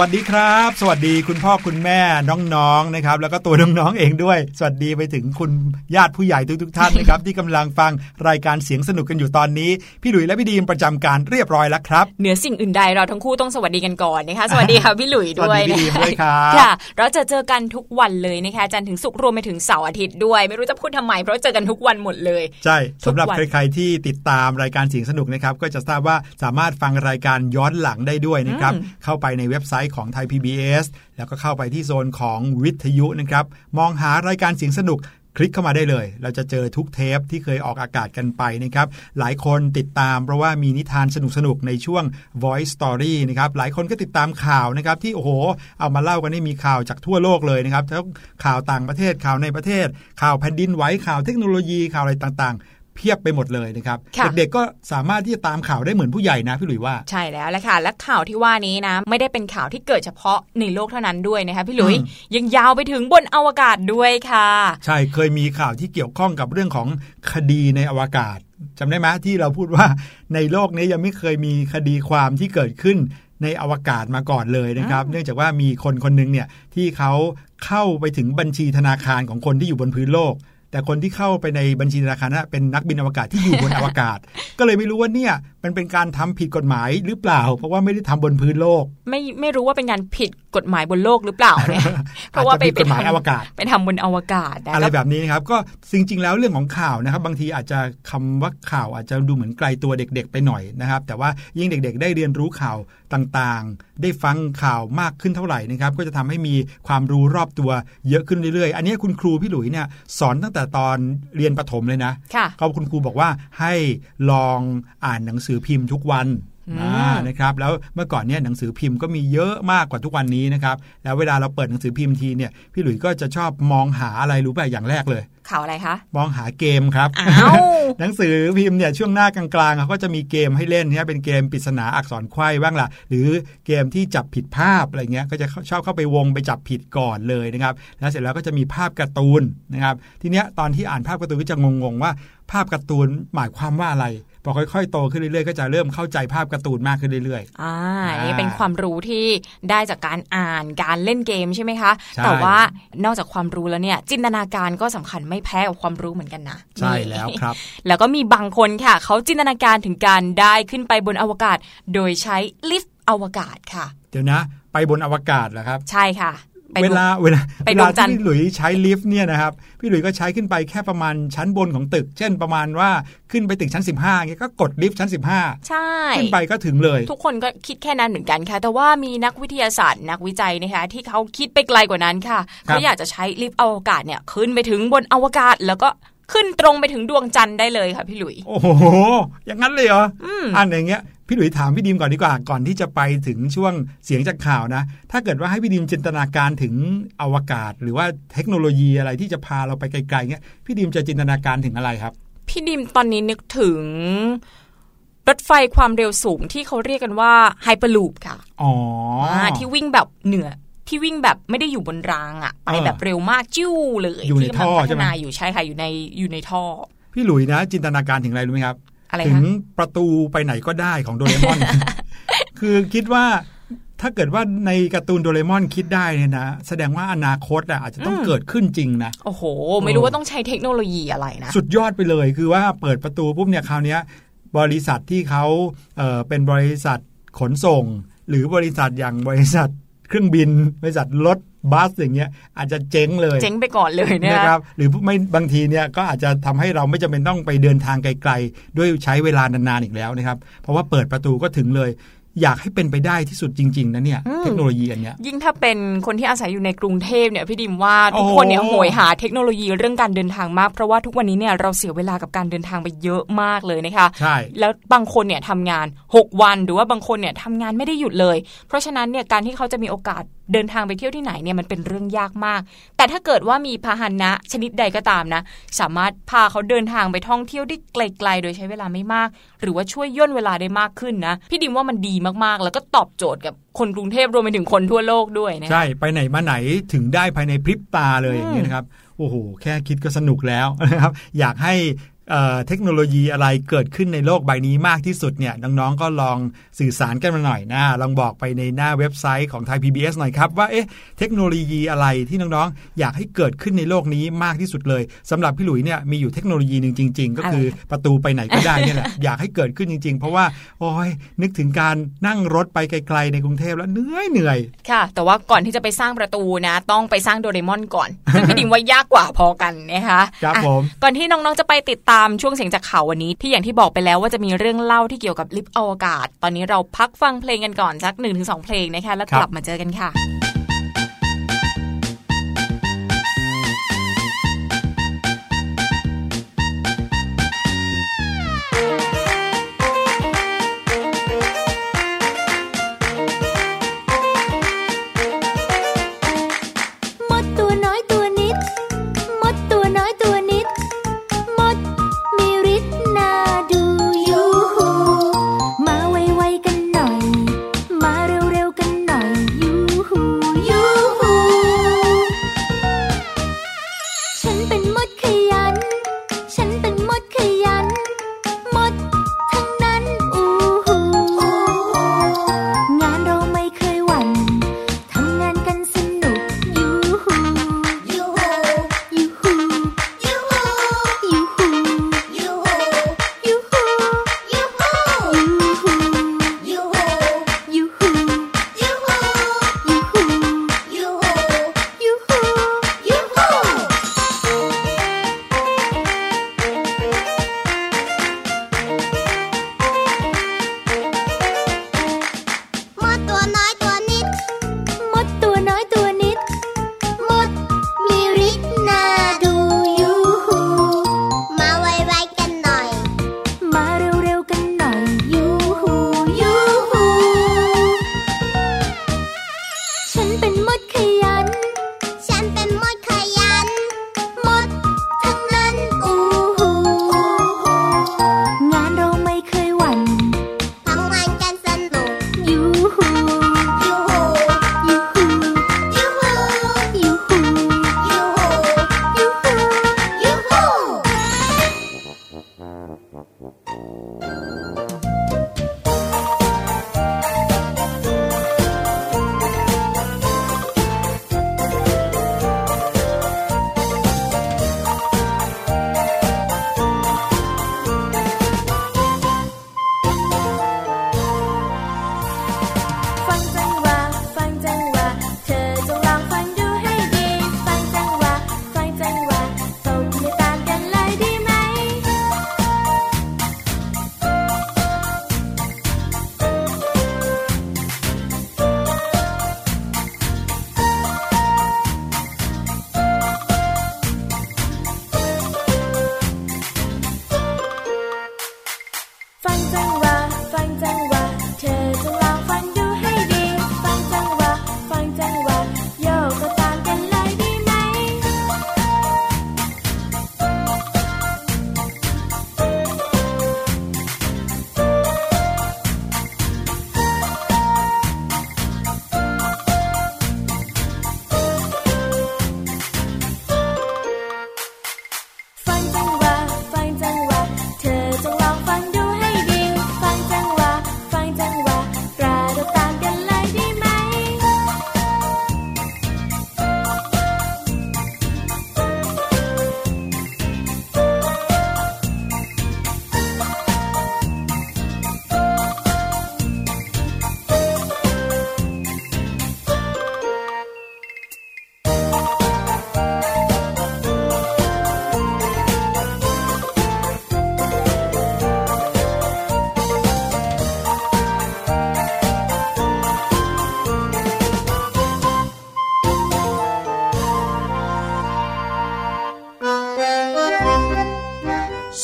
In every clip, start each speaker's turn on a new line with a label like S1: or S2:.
S1: วัสดีครับ สวัสดีคุณพ่อคุณแม่น้องๆนะครับ แล้วก็ตัวน้องๆเองด้วย สวัสดีไปถึงคุณญาติผู้ใหญ่ทุกๆท่านนะครับ ที่กำลังฟังรายการเสียงสนุกกันอยู่ตอนนี้ พี่หลุยและพี่ดีมประจำการเรียบร้อยแล้วครับ
S2: เหนือสิ่งอื่นใดเราทั้งคู่ต้องสวัสดีกันก่อนนะคะสวัสดีค่ะพี่หลุย
S1: สวัส
S2: ด้วย
S1: ดีพี่ดีมด้วยครับ
S2: ค่ะ เราจะเจอกันทุกวันเลยนะคะจันทร์ถึงศุกร์รวมไปถึงเสาร์อาทิตย์ด้วย ไม่รู้จะพูดทำไมเพราะเจอกันทุกวันหมดเลย
S1: ใช่
S2: ทุก
S1: สำหรับ
S2: วัน
S1: ใครๆที่ติดตามรายการเสียงสนุกนะครับก็จะทราบว่าสามารถฟังรายการย้อนหลังได้ด้วยนะครับเข้าไปในเว็บไซต์ของไทย PBS แล้วก็เข้าไปที่โซนของวิทยุนะครับ มองหารายการเสียงสนุกคลิกเข้ามาได้เลย เราจะเจอทุกเทปที่เคยออกอากาศกันไปนะครับ หลายคนติดตามเพราะว่ามีนิทานสนุกๆ ในช่วง Voice Story นะครับ หลายคนก็ติดตามข่าวนะครับ ที่โอ้โห เอามาเล่ากันนี่มีข่าวจากทั่วโลกเลยนะครับทั้งข่าวต่างประเทศข่าวในประเทศ ข่าวแผ่นดินไหวข่าวเทคโนโลยีข่าวอะไรต่างๆ เพียบไปหมดเลยนะครับ
S2: ค่ะ
S1: เด็กๆก็สามารถที่จะตามข่าวได้เหมือนผู้ใหญ่นะพี่หลุยว่า
S2: ใช่แล้วแหละค่ะ และข่าวที่ว่านี้นะ ไม่ได้เป็นข่าวที่เกิดเฉพาะในโลกเท่านั้นด้วยนะคะพี่หลุย
S1: อืม
S2: ยังยาวไปถึงบนอวกาศด้วยค่ะ
S1: ใช่เคยมีข่าวที่เกี่ยวข้องกับเรื่องของคดีในอวกาศจำได้ไหมที่เราพูดว่าในโลกนี้ยังไม่เคยมีคดีความที่เกิดขึ้นในอวกาศมาก่อนเลยนะครับ เนื่องจากว่ามีคนคนหนึ่งเนี่ยที่เขาเข้าไปถึงบัญชีธนาคารของคนที่อยู่บนพื้นโลก แต่คนที่เข้าไปในบัญชีธนาคารนั้นเป็นนักบินอวกาศที่อยู่บนอวกาศ ก็เลยไม่รู้ว่าเนี่ย มันเป็นการทำผิดกฎหมายหรือเปล่า เพราะว่าไม่ได้ทำบนพื้นโลก
S2: ไม่ไม่รู้ว่าเป็นการผิดกฎหมายบนโลกหรือเปล่าเนี่ยเพราะว่าไป
S1: อาจจะผิดกฎหมาย
S2: ไปทำ
S1: อวกาศ
S2: ไปทำบนอวกาศนะ
S1: อะไร
S2: แล้ว
S1: แบบนี้นะครับก็จริงๆแล้วเรื่องของข่าวนะครับ บางทีอาจจะคำว่าข่าวอาจจะดูเหมือนไกลตัวเด็ก ๆ ไปหน่อยนะครับ แต่ว่ายิ่งเด็ก ๆ ได้เรียนรู้ข่าวต่างๆ ได้ฟังข่าวมากขึ้นเท่าไหร่นะครับ ก็จะทำให้มีความรู้รอบตัวเยอะขึ้นเรื่อยๆ อันนี้คุณครูพี่หลุยเนี่ยสอนตั้งแต่ตอนเรียนประถมเลยนะ
S2: ค่ะ
S1: เขาคุณครูบอกว่าให้ลองอ่านหนังสือพิมพ์ทุกวัน
S2: อืม
S1: อ่านะครับแล้วเมื่อก่อนเนี่ยหนังสือพิมพ์ก็มีเยอะมากกว่าทุกวันนี้นะครับแล้วเวลาเราเปิดหนังสือพิมพ์ทีเนี่ยพี่หลุยก็จะชอบมองหาอะไรรู้ป่ะอย่างแรกเลย
S2: ข่าวอะไรคะ
S1: มองหาเกมครับ
S2: อ้าว
S1: หนังสือพิมพ์เนี่ยช่วงหน้ากลางๆเขาก็จะมีเกมให้เล่นเนี่ยเป็นเกมปริศนาอักษรไขว้บ้างล่ะหรือเกมที่จับผิดภาพอะไรเงี้ยก็จะชอบเข้าไปวงไปจับผิดก่อนเลยนะครับแล้วเสร็จแล้วก็จะมีภาพการ์ตูนนะครับทีเนี้ยตอนที่อ่านภาพการ์ตูนก็จะงงๆว่าภาพการ์ตูนหมายความว่าอะไร พอค่อยๆโตขึ้นเรื่อยๆก็จะเริ่มเข้าใจภาพการ์ตูนมากขึ้นเรื่อย
S2: อ่า
S1: อ่า
S2: นี่เป็นความรู้ที่ได้จากการอ่านการเล่นเกมใช่ไหมคะ
S1: ใช่
S2: แต่ว่านอกจากความรู้แล้วเนี่ยจินตนาการก็สำคัญไม่แพ้กับความรู้เหมือนกันนะ
S1: ๆใช่แล้วครับ
S2: แล้วก็มีบางคนค่ะเขาจินตนาการถึงการได้ขึ้นไปบนอวกาศ โดยใช้ลิฟต์อวกาศค่ะ
S1: เดี๋ยวนะ ไปบนอวกาศเหรอครับ
S2: ใช่ค่ะไป
S1: เว
S2: ดู
S1: ลาเวลา
S2: ไป
S1: เว
S2: ดว
S1: ลาง
S2: จันทร์
S1: ที่พี่หลุยใช้ลิฟต์เนี่ยนะครับพี่หลุยก็ใช้ขึ้นไปแค่ประมาณชั้นบนของตึก เช่นประมาณว่าขึ้นไปตึกชั้น 15เงี้ยก็กดลิฟต์ชั้น 15
S2: ใช่
S1: ขึ้นไปก็ถึงเลย
S2: ทุกคนก็คิดแค่นั้นเหมือนกันค่ะ แต่ว่ามีนักวิทยาศาสตร์นักวิจัยนะคะที่เขาคิดไปไกลกว่านั้นค่ะ
S1: ครับ
S2: เขาอยากจะใช้ลิฟต์อวกาศเนี่ยขึ้นไปถึงบนอวกาศแล้วก็ขึ้นตรงไปถึงดวงจันทร์ได้เลยค่ะพี่หลุย
S1: โอ้โห อย่างนั้นเลยเหรอ
S2: อืม
S1: อันอย่างเงี้ย พี่หลุยถามพี่ดิมก่อนดีกว่าก่อนที่จะไปถึงช่วงเสียงจากข่าวนะ ถ้าเกิดว่าให้พี่ดิมจินตนาการถึงอวกาศ หรือว่าเทคโนโลยีอะไรที่จะพาเราไปไกลๆเงี้ยพี่ดิมจะจินตนาการถึงอะไรครับ
S2: พี่ดิมตอนนี้นึกถึงรถไฟความเร็วสูงที่เขาเรียกกันว่าไฮเปอร์ลูปค่ะ
S1: อ๋อา
S2: ที่วิ่งแบบเหนือที่วิ่งแบบไม่ได้อยู่บนรางอะไป
S1: เออ
S2: แบบเร็วมากจิ้วเลย
S1: อยู่ใน
S2: ที่กำลัง
S1: ท่อ
S2: พั
S1: ใช่
S2: ฒ
S1: ไหม
S2: นาอยู่ใช่ค่ะอยู่ในอยู่ในท่อ
S1: พี่หลุยนะ จินตนาการถึงอะไรรู้ไหมครับ
S2: อะไร
S1: ถึง
S2: คะ
S1: ประตูไปไหนก็ได้ของโดเรมอน คือคิดว่าถ้าเกิดว่าในการ์ตูนโดเรมอนคิดได้เนี่ยนะ แสดงว่าอนาคตอะอาจจะต้องเกิดขึ้นจริงนะ
S2: โอ้โห ไม่รู้ว่าต้องใช้เทคโนโลยีอะไรนะ
S1: สุดยอดไปเลยคือว่าเปิดประตูปุ๊บเนี่ยคราวเนี้ยบริษัทที่เขาเอ่อเป็นบริษัทขนส่ง หรือบริษัทอย่างบริษัทเครื่องบิน บริษัทรถ บัสอย่างเงี้ยอาจจะเจ๊งเลย
S2: เจ๊งไปก่อนเลยเนี่ย
S1: นะครับ หรือไม่บางทีเนี่ยก็อาจจะทำให้เราไม่จำเป็นต้องไปเดินทางไกลๆ ด้วยใช้เวลานานๆอีกแล้วนะครับ เพราะว่าเปิดประตูก็ถึงเลย อยากให้เป็นไปได้ที่สุดจริง ๆนะเนี่ยเทคโนโลยีอันเนี้ย
S2: ยิ่งถ้าเป็นคนที่อาศัยอยู่ในกรุงเทพเนี่ยพี่ดิมว่าทุก
S1: โอ้
S2: คนเนี่ยโหยหาเทคโนโลยีเรื่องการเดินทางมากเพราะว่าทุกวันนี้เนี่ยเราเสียเวลากับการเดินทางไปเยอะมากเลยนะคะ
S1: ใช่
S2: แล้วบางคนเนี่ยทำงาน 6 วันหรือว่าบางคนเนี่ยทำงานไม่ได้หยุดเลย เพราะฉะนั้นเนี่ยการที่เขาจะมีโอกาสเดินทางไปเที่ยวที่ไหนเนี่ยมันเป็นเรื่องยากมาก แต่ถ้าเกิดว่ามีพาหนะชนิดใดก็ตามนะ สามารถพาเขาเดินทางไปท่องเที่ยวได้ไกล ๆ โดยใช้เวลาไม่มาก หรือว่าช่วยย่นเวลาได้มากขึ้นนะพี่ดิมว่ามันดีมากๆ แล้วก็ตอบโจทย์กับคนกรุงเทพรวมไปถึงคนทั่วโลกด้วยนะ
S1: ใช่ไปไหนมาไหนถึงได้ภายในพริบตาเลยอย่างนี้ยนะครับโอ้โห แค่คิดก็สนุกแล้วนะครับ อยากให้ เทคโนโลยีอะไรเกิดขึ้นในโลกใบนี้มากที่สุดเนี่ยน้องๆก็ลองสื่อสารกันมาหน่อยนะลองบอกไปในหน้าเว็บไซต์ของไทย PBS หน่อยครับว่าเอ๊ะเทคโนโลยีอะไรที่น้องๆ อยากให้เกิดขึ้นในโลกนี้มากที่สุดเลยสำหรับพี่หลุยเนี่ยมีอยู่เทคโนโลยีหนึ่งจริง ๆ ก็คือประตูไปไหนก็ได้เนี่ยแหละอยากให้เกิดขึ้นจริง ๆ เพราะว่าโอ้ยนึกถึงการนั่งรถไปไกล ๆ ในกรุงเทพแล้วเหนื่อยเหนื่อย
S3: ค่ะ แต่ว่าก่อนที่จะไปสร้างประตูนะ ต้องไปสร้างโดเรมอนก่อนซึ่งพี่ดิมว่ายากกว่าพอกันนะคะ
S1: ครับผม
S3: ก่อนที่น้องๆจะไปติดตามช่วงเสียงจากข่าววันนี้ที่อย่างที่บอกไปแล้วว่าจะมีเรื่องเล่าที่เกี่ยวกับลิฟต์อวกาศ ตอนนี้เราพักฟังเพลงกันก่อนสัก1งเพลงนะคะแล้วกลับมาเจอกันค่ะ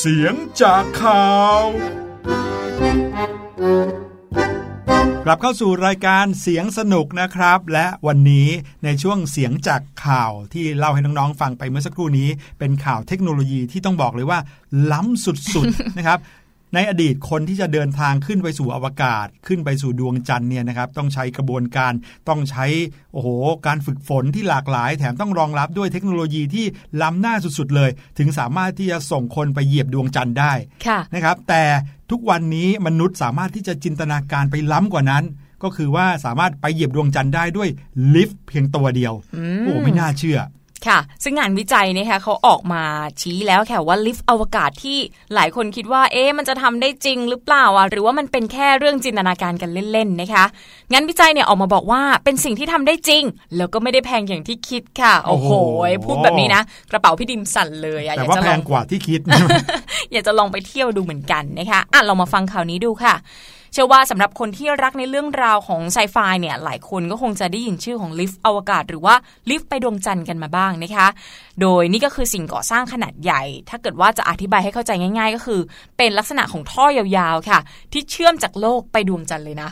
S1: เสียงจากข่าว กลับเข้าสู่รายการเสียงสนุกนะครับ และวันนี้ในช่วงเสียงจากข่าวที่เล่าให้น้องๆ ฟังไปเมื่อสักครู่นี้ เป็นข่าวเทคโนโลยีที่ต้องบอกเลยว่า ล้ำสุดๆนะครับ ในอดีตคนที่จะเดินทางขึ้นไปสู่อวกาศ ขึ้นไปสู่ดวงจันทร์เนี่ยนะครับต้องใช้กระบวนการต้องใช้โอ้โหการฝึกฝนที่หลากหลาย แถมต้องรองรับด้วยเทคโนโลยีที่ล้ำหน้าสุดๆเลย ถึงสามารถที่จะส่งคนไปเหยียบดวงจันทร์ได้
S2: ค่ะ
S1: นะครับ แต่ทุกวันนี้มนุษย์สามารถที่จะจินตนาการไปล้ำกว่านั้นก็คือว่าสามารถไปเหยียบดวงจันทร์ได้ด้วยลิฟต์เพียงตัวเดียว โอ้ไม่น่าเชื่อ
S2: ค่ะ ซึ่งงานวิจัยนะคะเขาออกมาชี้แล้วค่ะว่าลิฟต์อวกาศที่หลายคนคิดว่าเอ๊ะมันจะทำได้จริงหรือเปล่าอะหรือว่ามันเป็นแค่เรื่องจินตนาการกันเล่นๆนะคะงานวิจัยเนี่ยออกมาบอกว่าเป็นสิ่งที่ทำได้จริง แล้วก็ไม่ได้แพงอย่างที่คิดค่ะ โอ้โห
S1: โอ้โห
S2: พูดแบบนี้นะกระเป๋าพี่ดิมสั่นเลยอะอ
S1: แต่
S2: ยาก
S1: ว่า
S2: จะ
S1: แพ
S2: ลอง
S1: งกว่าที่คิด
S2: อยากจะลองไปเที่ยวดูเหมือนกันนะคะอะเรามาฟังข่าวนี้ดูค่ะ เชื่อว่าสำหรับคนที่รักในเรื่องราวของไซไฟเนี่ยหลายคนก็คงจะได้ยินชื่อของลิฟต์อวกาศ หรือว่าลิฟต์ไปดวงจันทร์กันมาบ้างนะคะ โดยนี่ก็คือสิ่งก่อสร้างขนาดใหญ่ ถ้าเกิดว่าจะอธิบายให้เข้าใจง่าย ๆ ก็คือ เป็นลักษณะของท่อยาวๆค่ะ ที่เชื่อมจากโลกไปดวงจันทร์เลยนะ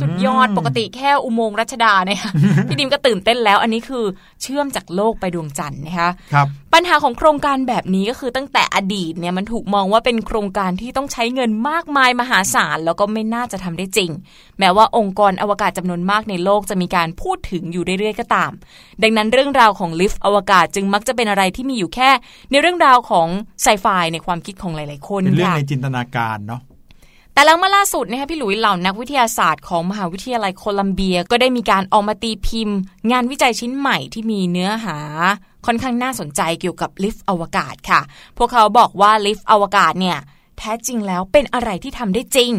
S2: สุดยอดปกติแค่อุโมงค์รัชดาเนี่ยพี่ดิมก็ตื่นเต้นแล้ว อันนี้คือเชื่อมจากโลกไปดวงจันทร์นะคะ
S1: ครับ
S2: ปัญหาของโครงการแบบนี้ก็คือตั้งแต่อดีตเนี่ยมันถูกมองว่าเป็นโครงการที่ต้องใช้เงินมากมายมหาศาลแล้วก็ไม่น่าจะทำได้จริง แม้ว่าองค์กรอวกาศจำนวนมากในโลกจะมีการพูดถึงอยู่เรื่อยๆก็ตาม ดังนั้นเรื่องราวของลิฟต์อวกาศจึงมักจะเป็นอะไรที่มีอยู่แค่ ในเรื่องราวของไซไฟในความคิดของหลาย ๆ คน
S1: เป็นเรื่อง
S2: ค่ะ
S1: ในจินตนาการเนาะ
S2: แต่แล้วเมื่อล่าสุดนะคะพี่หลุยเหล่านักวิทยาศาสตร์ของมหาวิทยาลัยโคลัมเบีย ก็ได้มีการออกมาตีพิมพ์ งานวิจัยชิ้นใหม่ที่มีเนื้อหาค่อนข้างน่าสนใจเกี่ยวกับลิฟต์อวกาศค่ะ พวกเขาบอกว่าลิฟต์อวกาศเนี่ยแท้จริงแล้วเป็นอะไรที่ทำได้จริง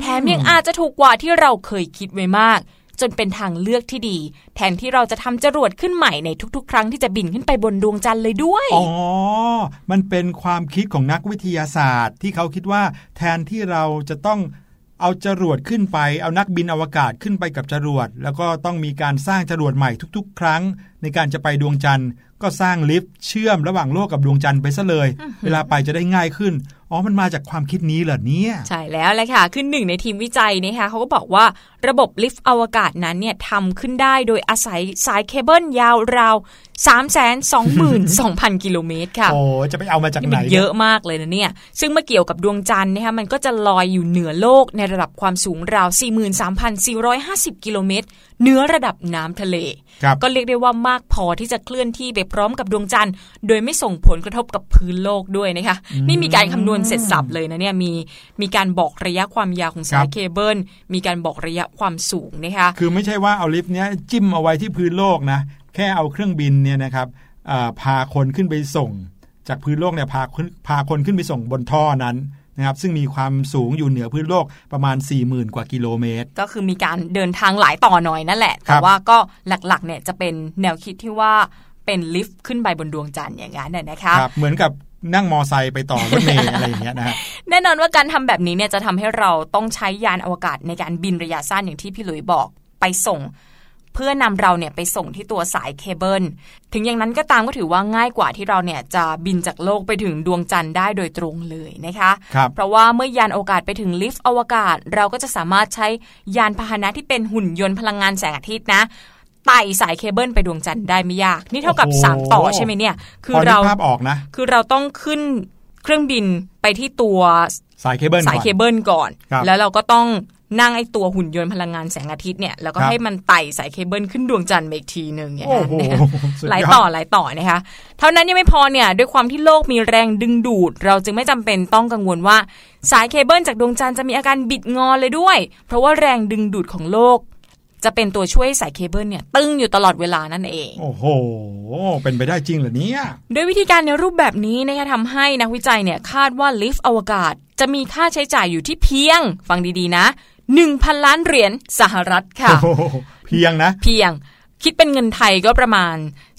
S2: แถมยังอาจจะถูกกว่าที่เราเคยคิดไว้มาก จนเป็นทางเลือกที่ดี แทนที่เราจะทำจรวดขึ้นใหม่ในทุกๆ ครั้งที่จะบินขึ้นไปบนดวงจันทร์เลยด้วย
S1: อ๋อ มันเป็นความคิดของนักวิทยาศาสตร์ ที่เขาคิดว่าแทนที่เราจะต้อง เอาจรวดขึ้นไป เอานักบินอวกาศขึ้นไปกับจรวด แล้วก็ต้องมีการสร้างจรวดใหม่ทุกๆ ครั้ง ในการจะไปดวงจันทร์ ก็สร้างลิฟต์เชื่อมระหว่างโลกกับดวงจันทร์ไปซะเลย เวลาไปจะได้ง่ายขึ้น อ๋อ มันมาจากความคิดนี้เหรอเนี่ย
S2: ใช่แล้วแหละค่ะคือหนึ่งในทีมวิจัยนะคะเขาก็บอกว่าระบบลิฟต์อวกาศนั้นเนี่ยทำขึ้นได้โดยอาศัยสายเคเบิลยาวราว 3 2 2 0 0 0 กิโลเมตรค่ะ
S1: โอ้จะไปเอามาจาก
S2: นี่
S1: ไหน
S2: มันเยอะมากเลยนะเนี่ย ซึ่งเมื่อเกี่ยวกับดวงจันทร์นะคะมันก็จะลอยอยู่เหนือโลกในระดับความสูงราว 43,450 กิโลเมตรเหนือระดับน้ำทะเล
S1: ครับ
S2: ก็เรียกได้ว่ามากพอที่จะเคลื่อนที่ไปพร้อมกับดวงจันทร์ โดยไม่ส่งผลกระทบกับพื้นโลกด้วยนะคะ นี่มีการคำนวณเสร็จสับเลยนะเนี่ยมีมีการบอกระยะความยาวของสายเคเบิลมีการบอกระยะความสูงนะคะ
S1: คือไม่ใช่ว่าเอาลิฟต์เนี้ยจิ้มเอาไว้ที่พื้นโลกนะ แค่เอาเครื่องบินเนี่ยนะครับอ่าพาคนขึ้นไปส่ง จากพื้นโลกเนี่ยพาขึ้นพาคนขึ้นไปส่งบนท่อนั้นนะครับซึ่งมีความสูงอยู่เหนือพื้นโลกประมาณ 40,000 กว่ากิโลเมตร
S2: ก็คือมีการเดินทางหลายต่อหน่อยนั่นแหละ
S1: ครั
S2: แต่
S1: บ
S2: ว่าก็หลักๆเนี่ยจะเป็นแนวคิดที่ว่าเป็นลิฟต์ขึ้นไปบนดวงจันทร์อย่างนั้นน่ะนะคะ
S1: ครับเหมือนกับนั่งมอไซค์ไปต่อรถเมล์อะไรอย่างเงี้ยนะฮะ
S2: แน่นอนว่าการทำแบบนี้เนี่ยจะทำให้เราต้องใช้ยานอวกาศในการบินระยะสั้นอย่างที่พี่หลุยบอกไปส่ง เพื่อนำเราเนี่ยไปส่งที่ตัวสายเคเบิลถึงอย่างนั้นก็ตามก็ถือว่าง่ายกว่าที่เราเนี่ยจะบินจากโลกไปถึงดวงจันทร์ได้โดยตรงเลยนะคะ
S1: ครับ
S2: เพราะว่าเมื่อยานอวกาศไปถึงลิฟต์อวกาศ เราก็จะสามารถใช้ยานพาหนะที่เป็นหุ่นยนต์พลังงานแสงอาทิตย์นะไต่สายเคเบิลไปดวงจันทร์ได้ไม่ยาก นี่เท่ากับ
S1: โอ้โห
S2: สามต่อใช่ไหมเนี่ย คือเราพอนึ
S1: กภาพออกนะ
S2: คือเราต้องขึ้นเครื่องบินไปที่ตัว
S1: สายเคเบิล
S2: สาย
S1: ก่อน
S2: เคเบิลก่อน
S1: ครับ
S2: แล้วเราก็ต้อง นั่งไอ้ตัวหุ่นยนต์พลังงานแสงอาทิตย์เนี่ยแล้วก็
S1: ครับ
S2: ให้มันไต่สายเคเบิลขึ้นดวงจันทร์ไปอีกทีหนึ่งอย่าง
S1: นั้
S2: นเนี่ย
S1: โอ้โห
S2: สุดย
S1: อด
S2: หลายต่อหลายต่อนะคะเท่านั้นยังไม่พอเนี่ยด้วยความที่โลกมีแรงดึงดูด เราจึงไม่จำเป็นต้องกังวลว่าสายเคเบิลจากดวงจันทร์จะมีอาการบิดงอเลยด้วย เพราะว่าแรงดึงดูดของโลกจะเป็นตัวช่วยให้สายเคเบิลเนี่ยตึงอยู่ตลอดเวลานั่นเอง
S1: โอ้โห เป็นไปได้จริงเหรอเนี่ย
S2: ด้วยวิธีการในรูปแบบนี้นะคะทำให้นักวิจัยเนี่ยคาดว่าลิฟต์อวกาศ จะมีค่าใช้จ่ายอยู่ที่เพียง ฟังดีๆนะ 1,000 ล้านเหรียญสหรัฐค่ะ
S1: โอ้โหเพียงนะ
S2: เพียงคิดเป็นเงินไทยก็ประมาณ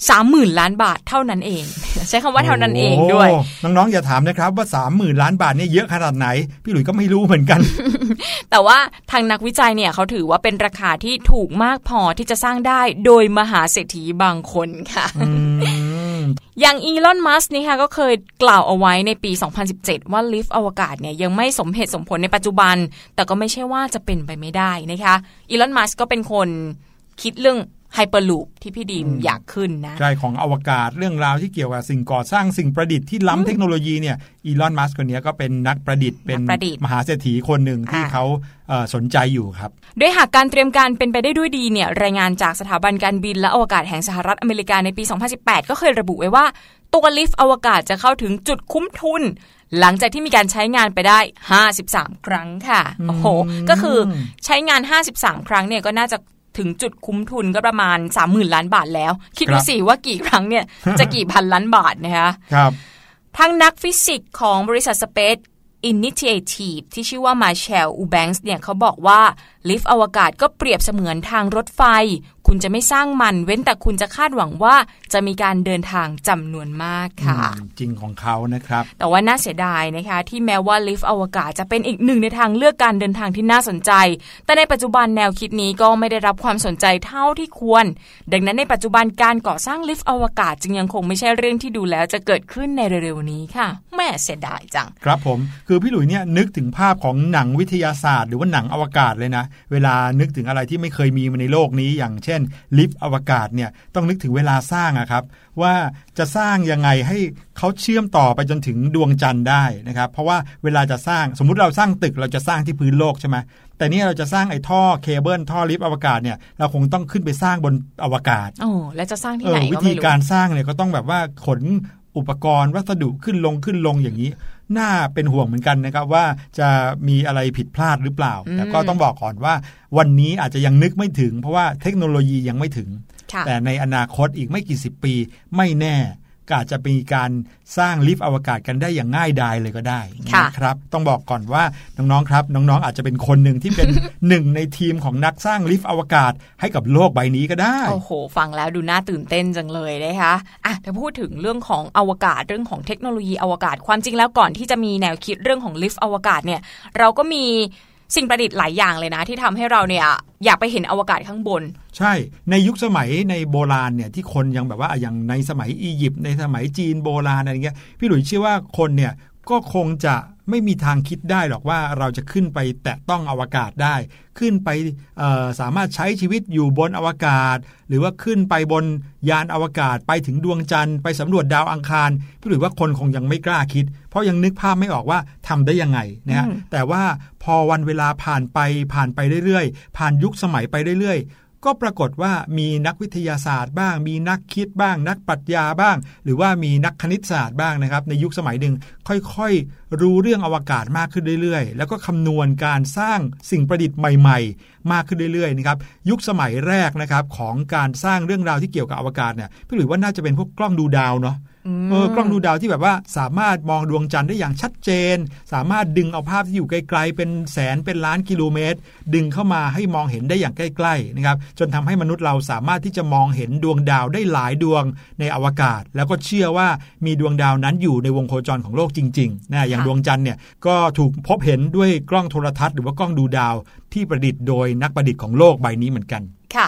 S2: 30,000 ล้านบาทเท่านั้นเอง ใช้คำว่าเท่านั้นเองด้วย
S1: โอ้น้องๆอย่าถามนะครับว่า 30,000 ล้านบาทเนี่ยเยอะขนาดไหน พี่หลุยส์ก็ไม่รู้เหมือนกัน
S2: แต่ว่าทางนักวิจัยเนี่ยเขาถือว่าเป็นราคาที่ถูกมากพอที่จะสร้างได้โดยมหาเศรษฐีบางคนค่ะ
S1: อ
S2: ย่างอีลอน มัสนี่ค่ะก็เคยกล่าวเอาไว้ในปี 2017 ว่าลิฟต์อวกาศเนี่ยยังไม่สมเหตุสมผลในปัจจุบัน แต่ก็ไม่ใช่ว่าจะเป็นไปไม่ได้นะคะ อีลอน มัสก็เป็นคนคิดเรื่อง ไฮเปอร์ลูปที่พี่ดีมอยากขึ้นนะ
S1: ใช่ของอวกาศเรื่องราวที่เกี่ยวกับสิ่งก่อสร้างสิ่งประดิษฐ์ที่ล้ำเทคโนโลยีเนี่ยอีลอนมัสก์คนนี้ก็เป็นนักประดิษฐ์เป็นมหาเศรษฐีคนหนึ่งที่เขาสนใจอยู่ครับ
S2: โดยหากการเตรียมการเป็นไปได้ด้วยดีเนี่ยรายงานจากสถาบันการบินและอวกาศแห่งสหรัฐอเมริกาในปี 2018 ก็เคยระบุไว้ว่า ตัวลิฟต์อวกาศจะเข้าถึงจุดคุ้มทุนหลังจากที่มีการใช้งานไปได้ 53 ครั้งค่ะ โอ้โห ก็คือใช้งาน 53 ครั้งเนี่ยก็น่าจะ ถึงจุดคุ้มทุนก็ประมาณ 30,000 ล้านบาทแล้ว คิดดูสิว่ากี่ครั้งเนี่ยจะกี่พันล้านบาทนะคะ
S1: ครับ
S2: ทั้งนักฟิสิกส์ของบริษัท Space Initiative ที่ชื่อว่ามาเชลอูแบงส์เนี่ยเขาบอกว่าลิฟต์อวกาศก็เปรียบเสมือนทางรถไฟ คุณจะไม่สร้างมันเว้นแต่คุณจะคาดหวังว่าจะมีการเดินทางจำนวนมากค่ะ
S1: จริงของเขานะครับ
S2: แต่ว่าน่าเสียดายนะคะ ที่แม้ว่าลิฟต์อวกาศจะเป็นอีกหนึ่งในทางเลือกการเดินทางที่น่าสนใจ แต่ในปัจจุบันแนวคิดนี้ก็ไม่ได้รับความสนใจเท่าที่ควร ดังนั้นในปัจจุบันการก่อสร้างลิฟต์อวกาศจึงยังคงไม่ใช่เรื่องที่ดูแล้วจะเกิดขึ้นในเร็วๆนี้ค่ะ แม่เสียดายจัง
S1: ครับผม คือพี่หลุยเนี่ยนึกถึงภาพของหนังวิทยาศาสตร์ หรือว่าหนังอวกาศเลยนะเวลานึกถึงอะไรที่ไม่เคยมีมาในโลกนี้ อย่างเช่น ลิฟต์อวกาศเนี่ยต้องนึกถึงเวลาสร้างอะครับ ว่าจะสร้างยังไงให้เขาเชื่อมต่อไปจนถึงดวงจันทร์ได้นะครับ เพราะว่าเวลาจะสร้างสมมุติเราสร้างตึกเราจะสร้างที่พื้นโลกใช่ไหมแต่นี่เราจะสร้างไอ้ท่อเคเบิลท่อลิฟต์อวกาศเนี่ยเราคงต้องขึ้นไปสร้างบนอวกาศ
S2: โอ้แล้วจะสร้างที่ไหน
S1: วิธีการสร้างเนี่ยก็ต้องแบบว่าขนอุปกรณ์วัสดุขึ้นลงขึ้นลงอย่างนี้ น่าเป็นห่วงเหมือนกันนะครับว่าจะมีอะไรผิดพลาดหรือเปล่า แต่ก็ต้องบอกก่อนว่า วันนี้อาจจะยังนึกไม่ถึง เพราะว่าเทคโนโลยียังไม่ถึง แต่ในอนาคตอีกไม่กี่สิบปีไม่แน่ ก็อาจจะมีการสร้างลิฟต์อวกาศกันได้อย่างง่ายดายเลยก็ได้นะครับ ต้องบอกก่อนว่าน้องๆครับน้องๆอาจจะเป็นคนหนึ่งที่เป็นหนึ่งในทีมของนักสร้างลิฟต์อวกาศให้กับโลกใบนี้ก็ได้
S2: โอ้โห ฟังแล้วดูน่าตื่นเต้นจังเลยนะคะอะถ้าพูดถึงเรื่องของอวกาศเรื่องของเทคโนโลยีอวกาศ ความจริงแล้วก่อนที่จะมีแนวคิดเรื่องของลิฟต์อวกาศเนี่ย เราก็มี สิ่งประดิษฐ์หลายอย่างเลยนะ ที่ทำให้เราเนี่ยอยากไปเห็นอวกาศข้างบน
S1: ใช่ในยุคสมัยในโบราณเนี่ยที่คนยังแบบว่าอย่างในสมัยอียิปต์ในสมัยจีนโบราณอะไรเงี้ยพี่หลุยเชื่อว่าคนเนี่ย ก็คงจะไม่มีทางคิดได้หรอกว่าเราจะขึ้นไปแตะต้องอวกาศได้ ขึ้นไปสามารถใช้ชีวิตอยู่บนอวกาศ หรือว่าขึ้นไปบนยานอวกาศไปถึงดวงจันทร์ไปสำรวจดาวอังคารพี่หรือว่าคนคงยังไม่กล้าคิด เพราะยังนึกภาพไม่ออกว่าทำได้ยังไงนะฮะแต่ว่าพอวันเวลาผ่านไปผ่านไปเรื่อยๆ ผ่านยุคสมัยไปเรื่อย ก็ปรากฏว่ามีนักวิทยาศาสตร์บ้าง มีนักคิดบ้าง นักปรัชญาบ้าง หรือว่ามีนักคณิตศาสตร์บ้างนะครับ ในยุคสมัยหนึ่งค่อยๆ รู้เรื่องอวกาศมากขึ้นเรื่อยๆ แล้วก็คำนวณการสร้างสิ่งประดิษฐ์ใหม่ ๆ มากขึ้นเรื่อยๆนะครับยุคสมัยแรกนะครับของการสร้างเรื่องราวที่เกี่ยวกับอวกาศเนี่ยพี่หลุยว่าน่าจะเป็นพวกกล้องดูดาวเนาะ กล้องดูดาวที่แบบว่าสามารถมองดวงจันทร์ได้อย่างชัดเจน สามารถดึงเอาภาพที่อยู่ไกลๆ เป็นแสนเป็นล้านกิโลเมตร ดึงเข้ามาให้มองเห็นได้อย่างใกล้ๆนะครับจนทำให้มนุษย์เราสามารถที่จะมองเห็นดวงดาวได้หลายดวงในอวกาศ แล้วก็เชื่อว่ามีดวงดาวนั้นอยู่ในวงโคจรของโลกจริงๆนะอย่างดวงจันทร์เนี่ยก็ถูกพบเห็นด้วยกล้องโทรทัศน์หรือว่ากล้องดูดาวที่ประดิษฐ์โดยนักประดิษฐ์ของโลกใบนี้เหมือนกัน
S2: ค่ะ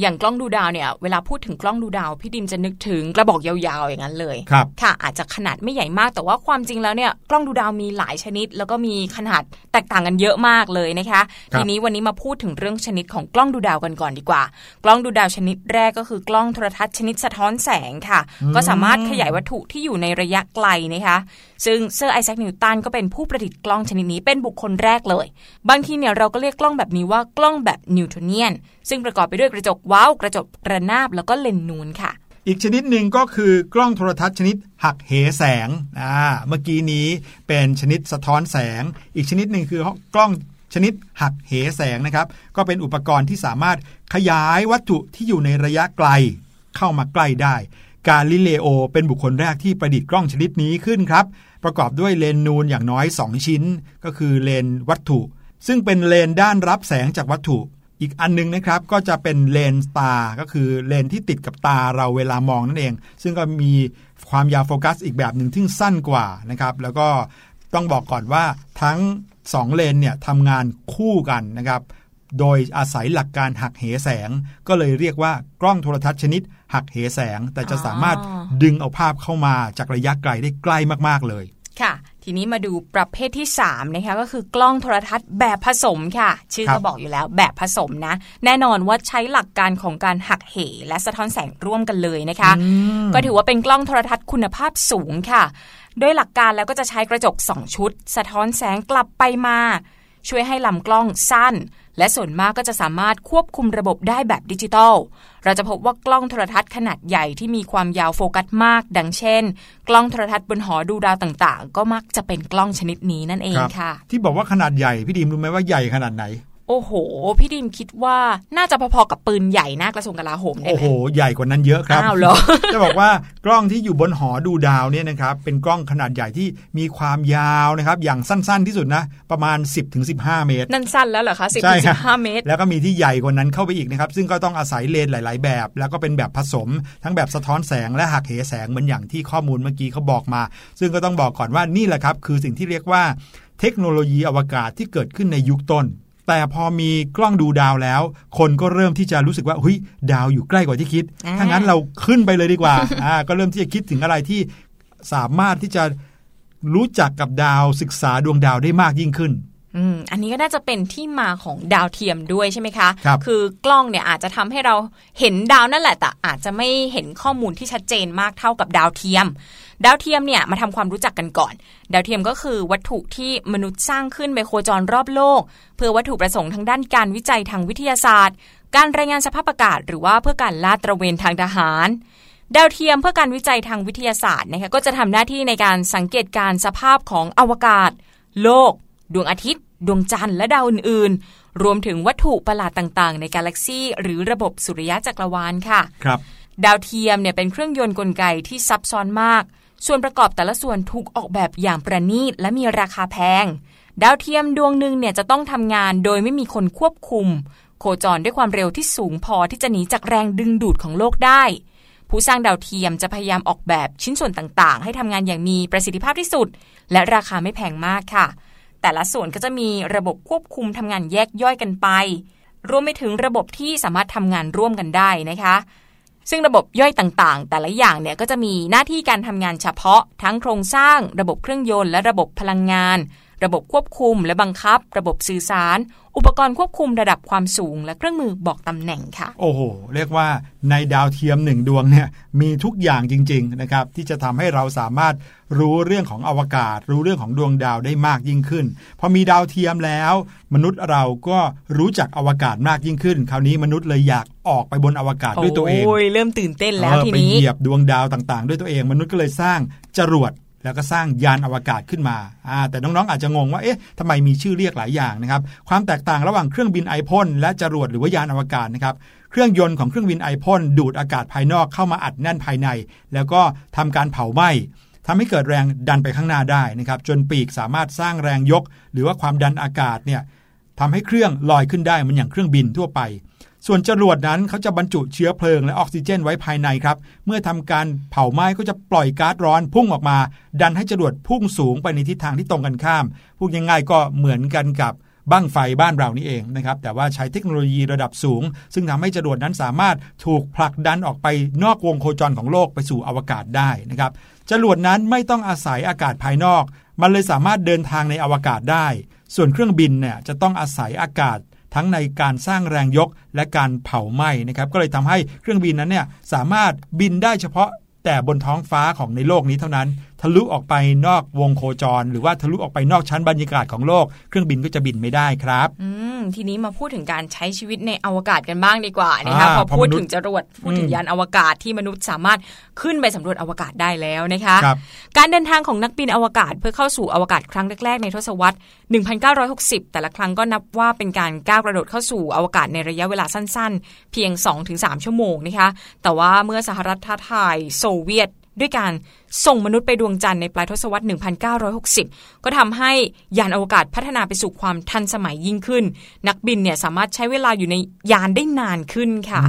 S2: อย่างกล้องดูดาวเนี่ยเวลาพูดถึงกล้องดูดาวพี่ดิมจะนึกถึงกระบอกยาวๆอย่างนั้นเลย
S1: ครับ
S2: ค่ะ อาจจะขนาดไม่ใหญ่มากแต่ว่าความจริงแล้วเนี่ยกล้องดูดาวมีหลายชนิด แล้วก็มีขนาดแตกต่างกันเยอะมากเลยนะคะทีนี้วันนี้มาพูดถึงเรื่องชนิดของกล้องดูดาวกันก่อนดีกว่า กล้องดูดาวชนิดแรกก็คือกล้องโทรทรรศน์ชนิดสะท้อนแสงค่ะ ก็สามารถขยายวัตถุที่อยู่ในระยะไกลนะคะซึ่งเซอร์ไอแซคนิวตันก็เป็นผู้ประดิษฐ์กล้องชนิดนี้เป็นบุคคลแรกเลย บางทีเนี่ยเราก็เรียกกล้องแบบนี้ว่ากล้องแบบ Newtonian ซึ่งประกอบไปด้วยกระจกเว้ากระจกระนาบแล้วก็เลนส์นูนค่ะ
S1: อีกชนิดหนึ่งก็คือกล้องโทรทรรศน์ชนิดหักเหแสงอ่าเมื่อกี้นี้เป็นชนิดสะท้อนแสง อีกชนิดหนึ่งคือกล้องชนิดหักเหแสงนะครับ ก็เป็นอุปกรณ์ที่สามารถขยายวัตถุที่อยู่ในระยะไกล เข้ามาใกล้ได้ กาลิเลโอเป็นบุคคลแรกที่ประดิษฐ์กล้องชนิดนี้ขึ้นครับ ประกอบด้วยเลนนูนอย่างน้อย 2 ชิ้น ก็คือเลนวัตถุ ซึ่งเป็นเลนด้านรับแสงจากวัตถุ อีกอันนึงนะครับก็จะเป็นเลนตา ก็คือเลนที่ติดกับตาเราเวลามองนั่นเอง ซึ่งก็มีความยาวโฟกัสอีกแบบหนึ่งที่สั้นกว่านะครับ แล้วก็ต้องบอกก่อนว่าทั้ง 2 เลนเนี่ยทำงานคู่กันนะครับ โดยอาศัยหลักการหักเหแสง ก็เลยเรียกว่ากล้องโทรทัศน์ชนิด หักเหแสง แต่จะสามารถดึงเอาภาพเข้ามาจากระยะไกลได้ใกล้มากๆเลย
S2: ค่ะ ทีนี้มาดูประเภทที่3นะคะก็คือกล้องโทรทัศน์แบบผสมค่ะ ชื่อ
S1: ครั
S2: ก็
S1: บ
S2: บอกอยู่แล้วแบบผสมนะ แน่นอนว่าใช้หลักการของการหักเหและสะท้อนแสงร่วมกันเลยนะคะ ก็ถือว่าเป็นกล้องโทรทัศน์คุณภาพสูงค่ะ โดยหลักการแล้วก็จะใช้กระจก 2 ชุด สะท้อนแสงกลับไปมา ช่วยให้ลำกล้องสั้น และส่วนมากก็จะสามารถควบคุมระบบได้แบบดิจิตอล เราจะพบว่ากล้องโทรทัศน์ขนาดใหญ่ที่มีความยาวโฟกัสมาก ดังเช่น กล้องโทรทัศน์บนหอดูดาวต่างๆ ก็มักจะเป็นกล้องชนิดนี้นั่นเอง
S1: ครับ
S2: ค่ะ
S1: ที่บอกว่าขนาดใหญ่พี่ดีมรู้ไหมว่าใหญ่ขนาดไหน
S2: โอ้โห พี่ดิมคิดว่าน่าจะพอๆกับปืนใหญ่หน้ากระทรวงกลาโหมได้
S1: โอ้
S2: ไหม
S1: โห ใหญ่กว่านั้นเยอะครับ
S2: อ้าวเหรอ
S1: จะบอกว่ากล้องที่อยู่บนหอดูดาวเนี่ยนะครับเป็นกล้องขนาดใหญ่ที่มีความยาวนะครับอย่างสั้นๆที่สุดนะ ประมาณ 10-15เมตร
S2: นั่นสั้นแล้วเหรอคะสิบ
S1: ใช่
S2: ถึง
S1: ครั
S2: สิ
S1: บ
S2: บห้าเมตร
S1: แล้วก็มีที่ใหญ่กว่านั้นเข้าไปอีกนะครับ ซึ่งก็ต้องอาศัยเลนส์หลาย ๆ แบบ แล้วก็เป็นแบบผสม ทั้งแบบสะท้อนแสงและหักเหแสงเหมือนอย่างที่ข้อมูลเมื่อกี้เขาบอกมา ซึ่งก็ต้องบอกก่อนว่านี่แหละครับคือสิ่งที่เรียกว่า เทคโนโลยีอวกาศที่เกิดขึ้นในยุคต้น แต่พอมีกล้องดูดาวแล้ว คนก็เริ่มที่จะรู้สึกว่าเฮ้ยดาวอยู่ใกล้กว่าที่คิด
S2: อ่า
S1: ถ้างั้นเราขึ้นไปเลยดีกว่าอ่า ก็เริ่มที่จะคิดถึงอะไรที่สามารถที่จะรู้จักกับดาวศึกษาดวงดาวได้มากยิ่งขึ้น
S2: อืมอันนี้ก็น่าจะเป็นที่มาของดาวเทียมด้วยใช่ไหมคะ
S1: ครับ
S2: อกล้องเนี่ยอาจจะทำให้เราเห็นดาวนั่นแหละแต่อาจจะไม่เห็นข้อมูลที่ชัดเจนมากเท่ากับดาวเทียม ดาวเทียมเนี่ยมาทำความรู้จักกันก่อน ดาวเทียมก็คือวัตถุที่มนุษย์สร้างขึ้นไปโคจรรอบโลก เพื่อวัตถุประสงค์ทางด้านการวิจัยทางวิทยาศาสตร์ การรายงานสภาพอากาศ หรือว่าเพื่อการลาดตระเวนทางทหารดาวเทียมเพื่อการวิจัยทางวิทยาศาสตร์นะคะก็จะทำหน้าที่ในการสังเกตการณ์สภาพของอวกาศ โลก ดวงอาทิตย์ ดวงจันทร์และดาวอื่นๆ รวมถึงวัตถุประหลาดต่างๆ ในกาแล็กซีหรือระบบสุริยะจักรวาลค่ะ
S1: ครับ
S2: ดาวเทียมเนี่ยเป็นเครื่องยนต์กลไกที่ซับซ้อนมาก ส่วนประกอบแต่ละส่วนถูกออกแบบอย่างประณีตและมีราคาแพง ดาวเทียมดวงหนึ่งเนี่ยจะต้องทำงานโดยไม่มีคนควบคุม โคจรด้วยความเร็วที่สูงพอที่จะหนีจากแรงดึงดูดของโลกได้ ผู้สร้างดาวเทียมจะพยายามออกแบบชิ้นส่วนต่างๆ ให้ทำงานอย่างมีประสิทธิภาพที่สุด และราคาไม่แพงมากค่ะ แต่ละส่วนก็จะมีระบบควบคุมทำงานแยกย่อยกันไป รวมไปถึงระบบที่สามารถทำงานร่วมกันได้นะคะ ซึ่งระบบย่อยต่างๆ แต่ละอย่างเนี่ยก็จะมีหน้าที่การทำงานเฉพาะ ทั้งโครงสร้าง ระบบเครื่องยนต์และระบบพลังงาน ระบบควบคุมและบังคับ ระบบสื่อสาร อุปกรณ์ควบคุมระดับความสูง และเครื่องมือบอกตำแหน่งค่ะ
S1: โอ้โห เรียกว่าในดาวเทียมหนึ่งดวงเนี่ยมีทุกอย่างจริง ๆ นะครับ ที่จะทำให้เราสามารถรู้เรื่องของอวกาศ รู้เรื่องของดวงดาวได้มากยิ่งขึ้น พอมีดาวเทียมแล้ว มนุษย์เราก็รู้จักอวกาศมากยิ่งขึ้น คราวนี้มนุษย์เลยอยากออกไปบนอวกาศด้วยตัวเอง
S2: โอ้ยเริ่มตื่นเต้นแล้ว
S1: เออ
S2: ที
S1: ไป
S2: นี้
S1: เหยียบดวงดาวต่าง ๆ ด้วยตัวเอง มนุษย์ก็เลยสร้างจรวด แล้วก็สร้างยานอวกาศขึ้นมาแต่น้องๆอาจจะงงว่า เอ๊ะทำไมมีชื่อเรียกหลายอย่างนะครับ ความแตกต่างระหว่างเครื่องบินไอพ่นและจรวดหรือว่ายานอวกาศนะครับ เครื่องยนต์ของเครื่องบินไอพ่นดูดอากาศภายนอกเข้ามาอัดแน่นภายใน แล้วก็ทำการเผาไหม้ทำให้เกิดแรงดันไปข้างหน้าได้นะครับ จนปีกสามารถสร้างแรงยก หรือว่าความดันอากาศเนี่ย ทำให้เครื่องลอยขึ้นได้เหมือนอย่างเครื่องบินทั่วไป ส่วนจรวดนั้นเขาจะบรรจุเชื้อเพลิงและออกซิเจนไว้ภายในครับ เมื่อทำการเผาไหม้ก็จะปล่อยก๊าซร้อนพุ่งออกมา ดันให้จรวดพุ่งสูงไปในทิศทางที่ตรงกันข้าม พูดง่ายๆก็เหมือนกันกับบั้งไฟบ้านเรานี่เองนะครับ แต่ว่าใช้เทคโนโลยีระดับสูง ซึ่งทำให้จรวดนั้นสามารถถูกผลักดันออกไปนอกวงโคจรของโลกไปสู่อวกาศได้นะครับจรวดนั้นไม่ต้องอาศัยอากาศภายนอก มันเลยสามารถเดินทางในอวกาศได้ ส่วนเครื่องบินเนี่ยจะต้องอาศัยอากาศทั้งในการสร้างแรงยกและการเผาไหม้นะครับก็เลยทำให้เครื่องบินนั้นเนี่ยสามารถบินได้เฉพาะแต่บนท้องฟ้าของในโลกนี้เท่านั้นทะลุออกไปนอกวงโคจร หรือว่าทะลุออกไปนอกชั้นบรรยากาศของโลก เครื่องบินก็จะบินไม่ได้ครับ
S2: อืมทีนี้มาพูดถึงการใช้ชีวิตในอวกาศกันบ้างดีกว่านะคะ
S1: อ่า
S2: พอ
S1: พอ
S2: พูด
S1: มนุษย์
S2: ถึงจรวดพูดถึง
S1: อืม
S2: ยานอวกาศที่มนุษย์สามารถขึ้นไปสำรวจอวกาศได้แล้วนะคะ
S1: ครับ
S2: การเดินทางของนักบินอวกาศเพื่อเข้าสู่อวกาศครั้งแรกๆในทศวรรษ 1960 แต่ละครั้งก็นับว่าเป็นการก้าวกระโดดเข้าสู่อวกาศในระยะเวลาสั้นๆ เพียง 2-3 ชั่วโมงนะคะแต่ว่าเมื่อสหรัฐท้าทายโซเวียต ด้วยการส่งมนุษย์ไปดวงจันทร์ในปลายทศวรรษ 1960 ก็ทำให้ยานอวกาศพัฒนาไปสู่ความทันสมัยยิ่งขึ้น นักบินเนี่ยสามารถใช้เวลาอยู่ในยานได้นานขึ้นค่ะ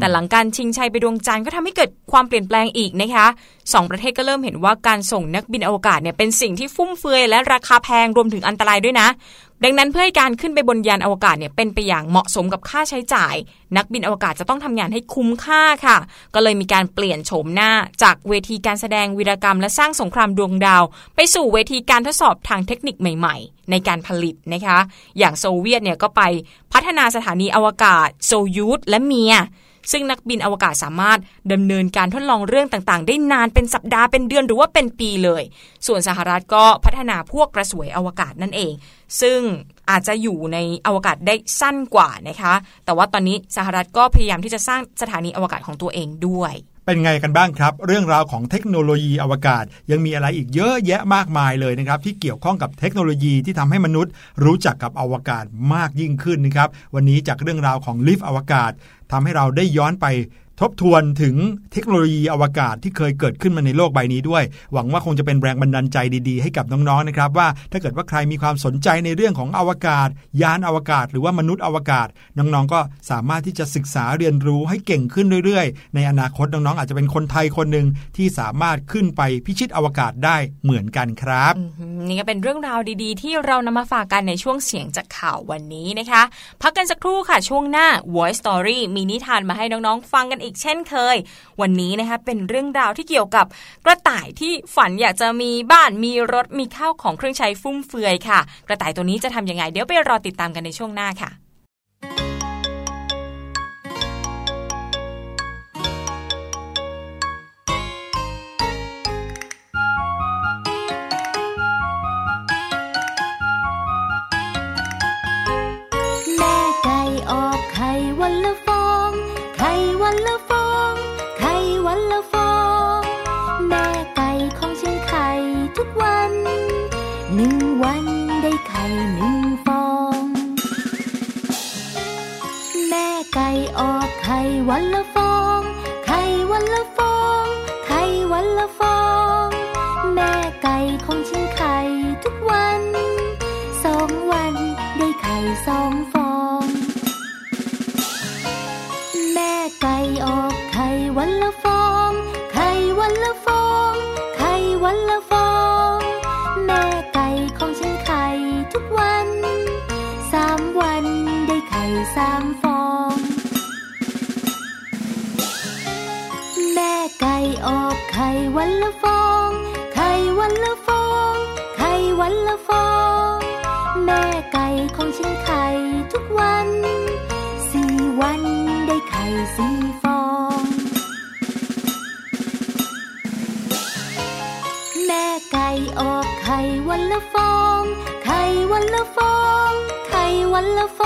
S2: แต่หลังการชิงชัยไปดวงจันทร์ก็ทำให้เกิดความเปลี่ยนแปลงอีกนะคะสองประเทศก็เริ่มเห็นว่าการส่งนักบินอวกาศเนี่ยเป็นสิ่งที่ฟุ่มเฟือยและราคาแพงรวมถึงอันตรายด้วยนะ ดังนั้นเพื่อให้การขึ้นไปบนยานอวกาศเนี่ยเป็นไปอย่างเหมาะสมกับค่าใช้จ่าย นักบินอวกาศจะต้องทำงานให้คุ้มค่าค่ะ ก็เลยมีการเปลี่ยนโฉมหน้าจากเวทีการแสดงวีรกรรม และสร้างสงครามดวงดาว ไปสู่เวทีการทดสอบทางเทคนิคใหม่ ๆ ในการผลิตนะคะ อย่างโซเวียตเนี่ยก็ไปพัฒนาสถานีอวกาศโซยูสและเมีย ซึ่งนักบินอวกาศสามารถดำเนินการทดลองเรื่องต่างๆ ได้นานเป็นสัปดาห์เป็นเดือนหรือว่าเป็นปีเลย ส่วนสหรัฐก็พัฒนาพวกกระสวยอวกาศนั่นเอง ซึ่งอาจจะอยู่ในอวกาศได้สั้นกว่านะคะ แต่ว่าตอนนี้สหรัฐก็พยายามที่จะสร้างสถานีอวกาศของตัวเองด้วย
S1: เป็นไงกันบ้างครับ เรื่องราวของเทคโนโลยีอวกาศ ยังมีอะไรอีกเยอะแยะมากมายเลยนะครับ ที่เกี่ยวข้องกับเทคโนโลยีที่ทำให้มนุษย์ รู้จักกับอวกาศมากยิ่งขึ้นนะครับ วันนี้จากเรื่องราวของลิฟต์อวกาศทำให้เราได้ย้อนไป ทบทวนถึงเทคโนโลยีอวกาศที่เคยเกิดขึ้นมาในโลกใบนี้ด้วย หวังว่าคงจะเป็นแรงบันดาลใจดีๆ ให้กับน้องๆนะครับ ว่าถ้าเกิดว่าใครมีความสนใจในเรื่องของอวกาศ ยานอวกาศ หรือว่ามนุษย์อวกาศ น้องๆ ก็สามารถที่จะศึกษาเรียนรู้ให้เก่งขึ้นเรื่อยๆ ในอนาคตน้องๆ อาจจะเป็นคนไทยคนหนึ่งที่สามารถขึ้นไปพิชิตอวกาศได้เหมือนกันครับ
S2: นี่ก็เป็นเรื่องราวดีๆ ที่เรานำมาฝากกันในช่วงเสียงจากข่าววันนี้นะคะ พักกันสักครู่ค่ะช่วงหน้า Voice Story มีนิทานมาให้น้องๆ ฟังกันอีกเช่นเคย วันนี้นะคะเป็นเรื่องราวที่เกี่ยวกับกระต่ายที่ฝันอยากจะมีบ้านมีรถมีข้าวของเครื่องใช้ฟุ่มเฟือยค่ะ กระต่ายตัวนี้จะทำยังไงเดี๋ยวไปรอติดตามกันในช่วงหน้าค่ะ
S3: หนึ่งวันได้
S4: ไข่ห
S3: นึ่ง
S4: ฟอง
S3: แม่ไก่อ
S4: อกไข่วันละฟอง
S3: ไข่วันละฟอง ไข่วันละฟอง
S4: ไ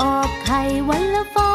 S4: ออ
S3: กไข่วันละฟอง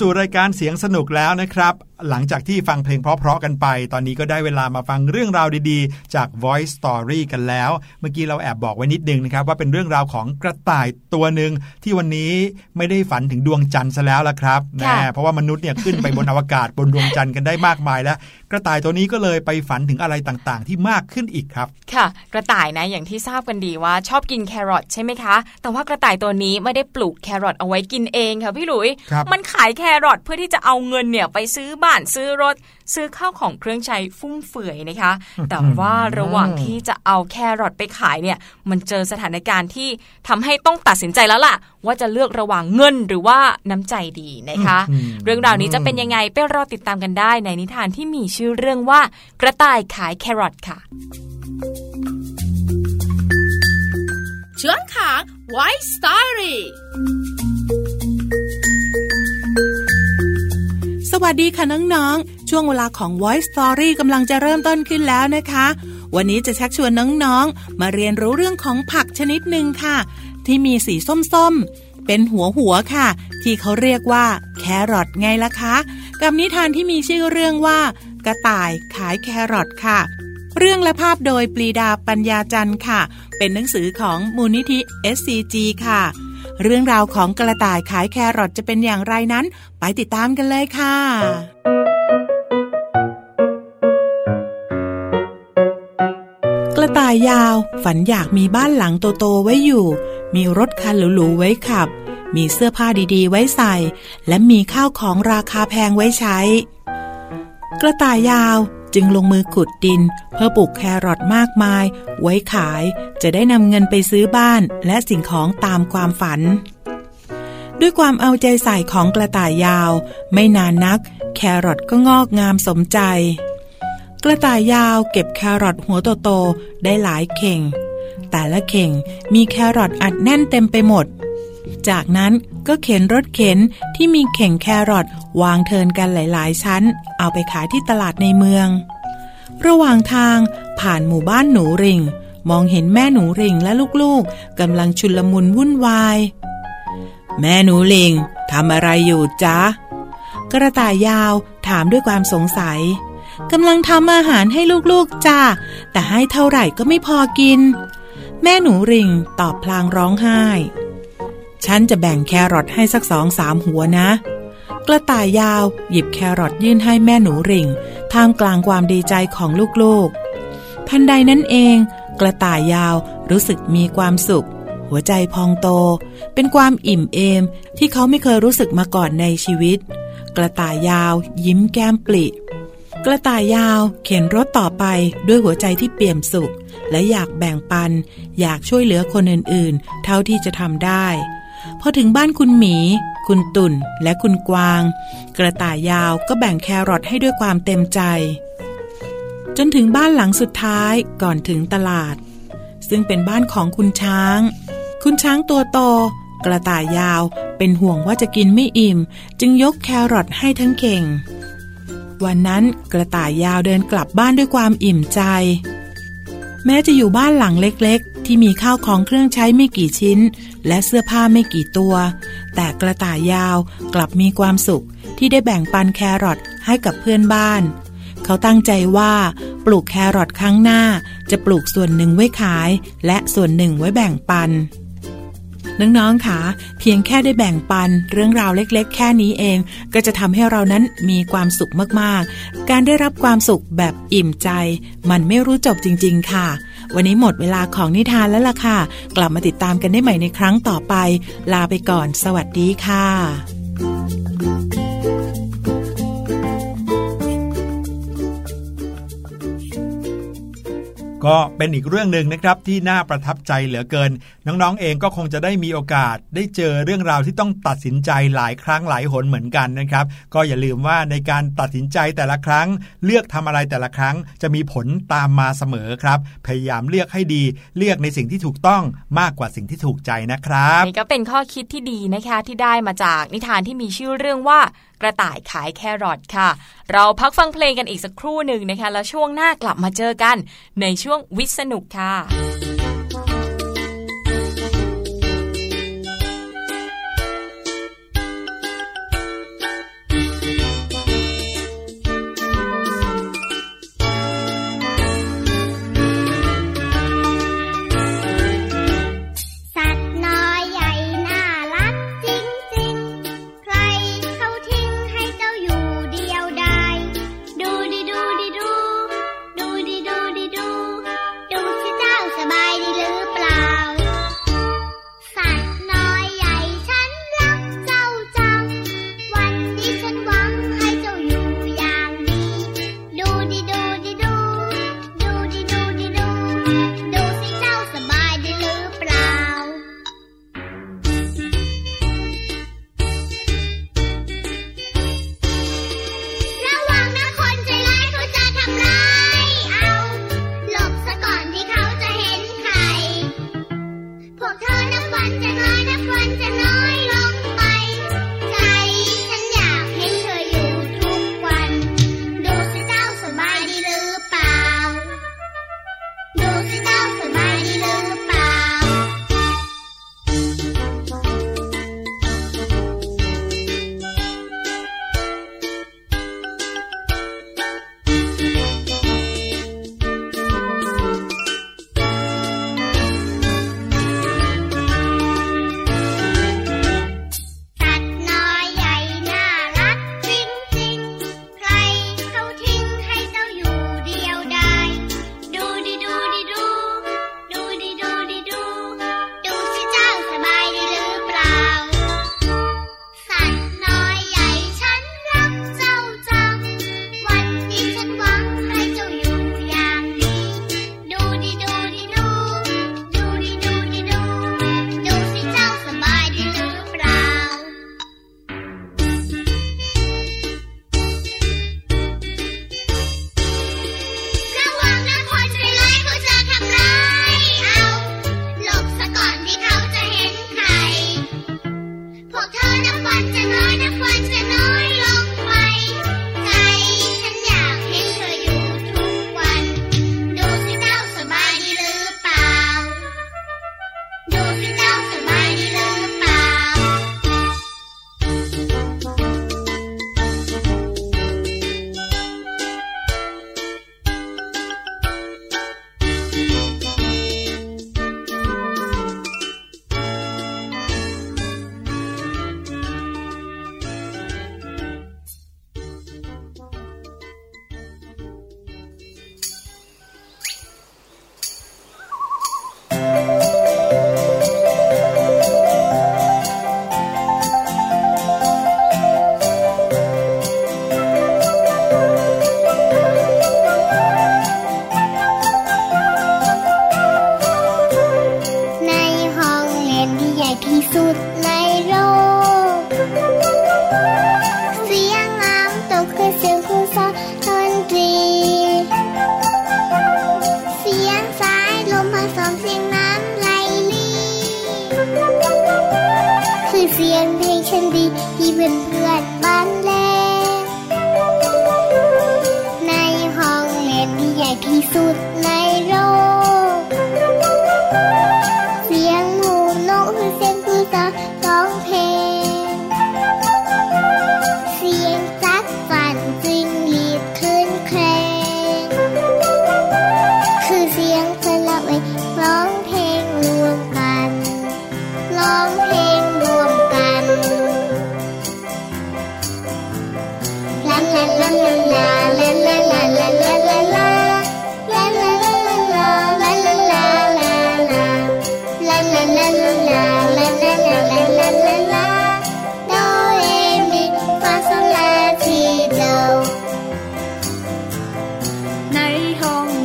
S3: สู่
S1: รายการเสียงสนุกแล้วนะครับ หลังจากที่ฟังเพลงเพราะๆกันไป ตอนนี้ก็ได้เวลามาฟังเรื่องราวดีๆ จาก Voice Story กันแล้ว เมื่อกี้เราแอบบอกไว้นิดนึงนะครับว่าเป็นเรื่องราวของกระต่าย ตัวหนึ่งที่วันนี้ไม่ได้ฝันถึงดวงจันทร์ซะแล้วละครับแน่เพราะว่ามนุษย์เนี่ยขึ้นไปบนอวกาศบนดวงจันทร์กันได้มากมายแล้ว กระต่ายตัวนี้ก็เลยไปฝันถึงอะไรต่างๆ ที่มากขึ้นอีกครับ
S2: ค่ะ กระต่ายนะอย่างที่ทราบกันดีว่าชอบกินแครอทใช่ไหมคะ แต่ว่ากระต่ายตัวนี้ไม่ได้ปลูกแครอทเอาไว้กินเองค่ะพี่หลุย
S1: ครับ
S2: มันขายแครอทเพื่อที่จะเอาเงินเนี่ยไปซื้อบ้านซื้อรถซื้อข้าวของเครื่องใช้ฟุ่มเฟือยนะคะ แต่ว่าระหว่างที่จะเอาแครอทไปขายเนี่ย มันเจอสถานการณ์ที่ทำให้ต้องตัดสินใจแล้วล่ะ ว่าจะเลือกระหว่างเงินหรือว่าน้ำใจดีนะคะ
S1: อืม
S2: เรื่องราวนี้จะเป็นยังไงไปรอติดตามกันได้ในนิทานที่มีชื่อเรื่องว่ากระต่ายขายแครอทค่ะ
S5: เชื้องขางไว้ ส
S6: วัสดีค่ะน้องๆ ช่วงเวลาของ Voice Story กำลังจะเริ่มต้นขึ้นแล้วนะคะ วันนี้จะชักชวนน้องๆ มาเรียนรู้เรื่องของผักชนิดหนึ่งค่ะ ที่มีสีส้มๆ เป็นหัวหัวค่ะ ที่เขาเรียกว่าแครอทไงล่ะคะ กับนิทานที่มีชื่อเรื่องว่า กระต่ายขายแครอทค่ะ เรื่องและภาพโดยปรีดาปัญญาจันทร์ค่ะ เป็นหนังสือของมูลนิธิ SCG ค่ะ เรื่องราวของกระต่ายขายแครอทจะเป็นอย่างไรนั้น ไปติดตามกันเลยค่ะกระต่ายยาว ฝันอยากมีบ้านหลังโตๆไว้อยู่ มีรถคันหรูๆไว้ขับ มีเสื้อผ้าดีๆ ไว้ใส่ และมีข้าวของราคาแพงไว้ใช้ กระต่ายยาว จึงลงมือขุดดิน เพื่อปลูกแครอทมากมาย ไว้ขายจะได้นำเงินไปซื้อบ้านและสิ่งของตามความฝัน ด้วยความเอาใจใส่ของกระต่ายยาว ไม่นานนัก แครอทก็งอกงามสมใจ กระต่ายยาวเก็บแครอทหัวโตๆได้หลายเข่ง แต่ละเข่งมีแครอทอัดแน่นเต็มไปหมด จากนั้น ก็เข็นรถเข็นที่มีเข่งแครอทวางเทินกันหลาย ๆ ชั้น เอาไปขายที่ตลาดในเมือง ระหว่างทางผ่านหมู่บ้านหนูริง มองเห็นแม่หนูริงและลูกๆกำลังชุลมุนวุ่นวาย แม่หนูลิงทำอะไรอยู่จ๊ะ กระต่ายยาวถามด้วยความสงสัยกำลังทำอาหารให้ลูกๆจ้าแต่ให้เท่าไหร่ก็ไม่พอกิน แม่หนูริงตอบพลางร้องไห้ ฉันจะแบ่งแครอทให้สักสองสามหัวนะ กระต่ายยาวหยิบแครอทยื่นให้แม่หนูริงท่ามกลางความดีใจของลูกๆ ทันใดนั้นเอง กระต่ายยาวรู้สึกมีความสุข หัวใจพองโต เป็นความอิ่มเอมที่เขาไม่เคยรู้สึกมาก่อนในชีวิต กระต่ายยาวยิ้มแก้มปลิกระต่ายยาวเข็นรถต่อไปด้วยหัวใจที่เปี่ยมสุข และอยากแบ่งปัน อยากช่วยเหลือคนอื่นๆ เท่าที่จะทำได้ อถึงบ้านคุณหมี คุณตุ่น และคุณกวาง กระต่ายยาวก็แบ่งแครอทให้ด้วยความเต็มใจ จนถึงบ้านหลังสุดท้ายก่อนถึงตลาด ซึ่งเป็นบ้านของคุณช้าง คุณช้างตัวโต กระต่ายยาวเป็นห่วงว่าจะกินไม่อิ่ม จึงยกแครอทให้ทั้งเข่ง วันนั้นกระต่ายยาวเดินกลับบ้านด้วยความอิ่มใจ แม้จะอยู่บ้านหลังเล็ก ที่มีข้าวของเครื่องใช้ไม่กี่ชิ้น และเสื้อผ้าไม่กี่ตัว แต่กระต่ายยาวกลับมีความสุขที่ได้แบ่งปันแครอทให้กับเพื่อนบ้าน เขาตั้งใจว่าปลูกแครอทครั้งหน้า จะปลูกส่วนหนึ่งไว้ขาย และส่วนหนึ่งไว้แบ่งปัน น้องๆค่ะเพียงแค่ได้แบ่งปันเรื่องราวเล็กๆ แค่นี้เอง ก็จะทำให้เรานั้นมีความสุขมากๆ การได้รับความสุขแบบอิ่มใจ มันไม่รู้จบจริง ๆ ค่ะ วันนี้หมดเวลาของนิทานแล้วล่ะค่ะ กลับมาติดตามกันได้ใหม่ในครั้งต่อไป ลาไปก่อน สวัสดีค่ะ
S1: ก็เป็นอีกเรื่องหนึ่งนะครับที่น่าประทับใจเหลือเกิน น้องๆเองก็คงจะได้มีโอกาส ได้เจอเรื่องราวที่ต้องตัดสินใจหลายครั้งหลายหนเหมือนกันนะครับ ก็อย่าลืมว่าในการตัดสินใจแต่ละครั้ง เลือกทำอะไรแต่ละครั้ง จะมีผลตามมาเสมอครับ พยายามเลือกให้ดี เลือกในสิ่งที่ถูกต้องมากกว่าสิ่งที่ถูกใจนะครับ
S2: นี่ก็เป็นข้อคิดที่ดีนะคะที่ได้มาจากนิทานที่มีชื่อเรื่องว่า ระต่ายขายแครอทค่ะ เราพักฟังเพลงกันอีกสักครู่หนึ่งนะคะ แล้วช่วงหน้ากลับมาเจอกันในช่วงวิทย์สนุกค่ะ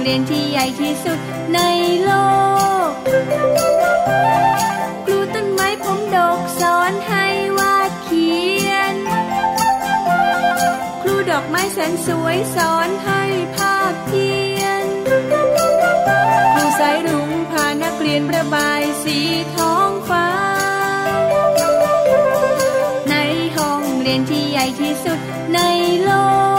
S4: รียนที่ใหญ่ที่สุดในโลก ครูต้นไม้ผมดกสอนให้วาดเขียน ครูดอกไม้แสนสวยสอนให้ภาพเขียน ครูสายรุ้งพานักเรียนประบายสีท้องฟ้า ในห้องเรียนที่ใหญ่ที่สุดในโลก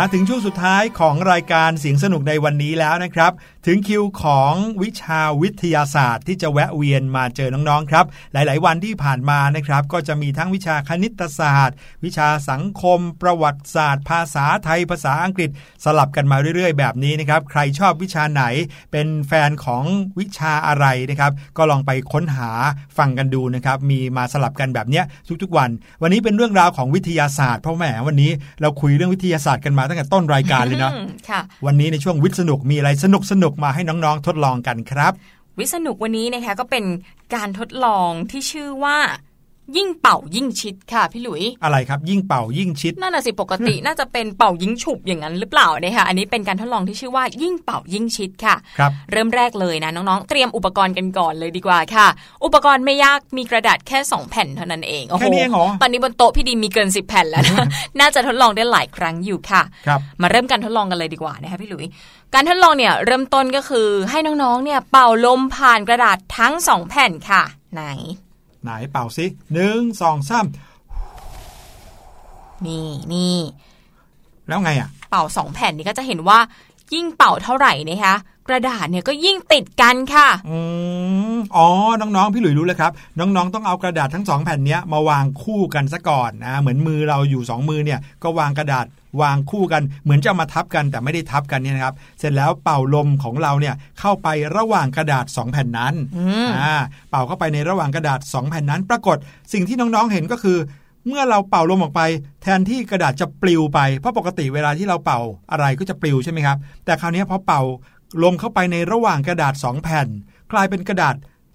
S1: าถึงช่วงสุดท้ายของรายการเสียงสนุกในวันนี้แล้วนะครับ ถึงคิวของวิชาวิทยาศาสตร์ ที่จะแวะเวียนมาเจอน้องๆครับ หลายๆ วันที่ผ่านมานะครับ ก็จะมีทั้งวิชาคณิตศาสตร์ วิชาสังคม ประวัติศาสตร์ ภาษาไทยภาษาอังกฤษ สลับกันมาเรื่อยๆ แบบนี้นะครับ ใครชอบวิชาไหนเป็นแฟนของวิชาอะไรนะครับ ก็ลองไปค้นหาฟังกันดูนะครับ มีมาสลับกันแบบนี้ทุกๆวัน วันนี้เป็นเรื่องราวของวิทยาศาสตร์เพราะแหมวันนี้เราคุยเรื่องวิทยาศาสตร์กันมาตั้งแต่ต้นรายการเลยเนาะวันนี้ในช่วงวิทย์สนุกมีอะไรสนุกสนุกมาให้น้องๆ ทดลองกันครับ
S2: วิสนุกวันนี้นะคะก็เป็นการทดลองที่ชื่อว่า ยิ่งเป่ายิ่งชิดค่ะพี่หลุย
S1: อะไรครับยิ่งเป่ายิ่งชิด
S2: นั่นน่ะสิปกติน่าจะเป็นเป่ายิงฉุบอย่างนั้นหรือเปล่านะคะอันนี้เป็นการทดลองที่ชื่อว่ายิ่งเป่ายิ่งชิดค่ะ
S1: ครับ
S2: เริ่มแรกเลยนะน้องๆ เตรียมอุปกรณ์กันก่อนเลยดีกว่าค่ะ อุปกรณ์ไม่ยากมีกระดาษแค่ 2 แผ่นเท่านั้นเองโอ้โห
S1: แค่นี้เองเหรอ
S2: ตอนนี้บนโต๊ะพี่ดีมีเกิน 10 แผ่นแล้วนะน่าจะทดลองได้หลายครั้งอยู่ค่ะ
S1: ครับ
S2: มาเริ่มการทดลองกันเลยดีกว่านะคะพี่หลุย การทดลองเนี่ยเริ่มต้นก็คือให้น้องๆเนี่ยเป่าลมผ่านกระดาษทั้งสองแผ่นค่ะ ไหน
S1: ไหนเป่าสิหนึ่งสองสาม
S2: นี่นี่
S1: แล้วไงอะ
S2: เป่าสองแผ่นนี้ก็จะเห็นว่ายิ่งเป่าเท่าไหร่นะคะ กระดาษเนี่ยก็ยิ่งติดกันค่ะ
S1: อืมอ๋อ น้องๆ พี่หลุยรู้แล้วครับ น้องๆ ต้องเอากระดาษทั้งสองแผ่นเนี้ยมาวางคู่กันซะก่อนนะเหมือนมือเราอยู่สองมือเนี่ยก็วางกระดาษวางคู่กันเหมือนจะเอามาทับกันแต่ไม่ได้ทับกันเนี่ยนะครับ เสร็จแล้วเป่าลมของเราเนี่ยเข้าไประหว่างกระดาษสองแผ่นนั้น
S2: อืม
S1: อ่าเป่าเข้าไปในระหว่างกระดาษสองแผ่นนั้น ปรากฏสิ่งที่น้องๆเห็นก็คือ เมื่อเราเป่าลมออกไป แทนที่กระดาษจะปลิวไปเพราะปกติเวลาที่เราเป่าอะไรก็จะปลิวใช่ไหมครับแต่คราวนี้พอเป่า ลมเข้าไปในระหว่างกระดาษสองแผ่น กลายเป็นกระดาษ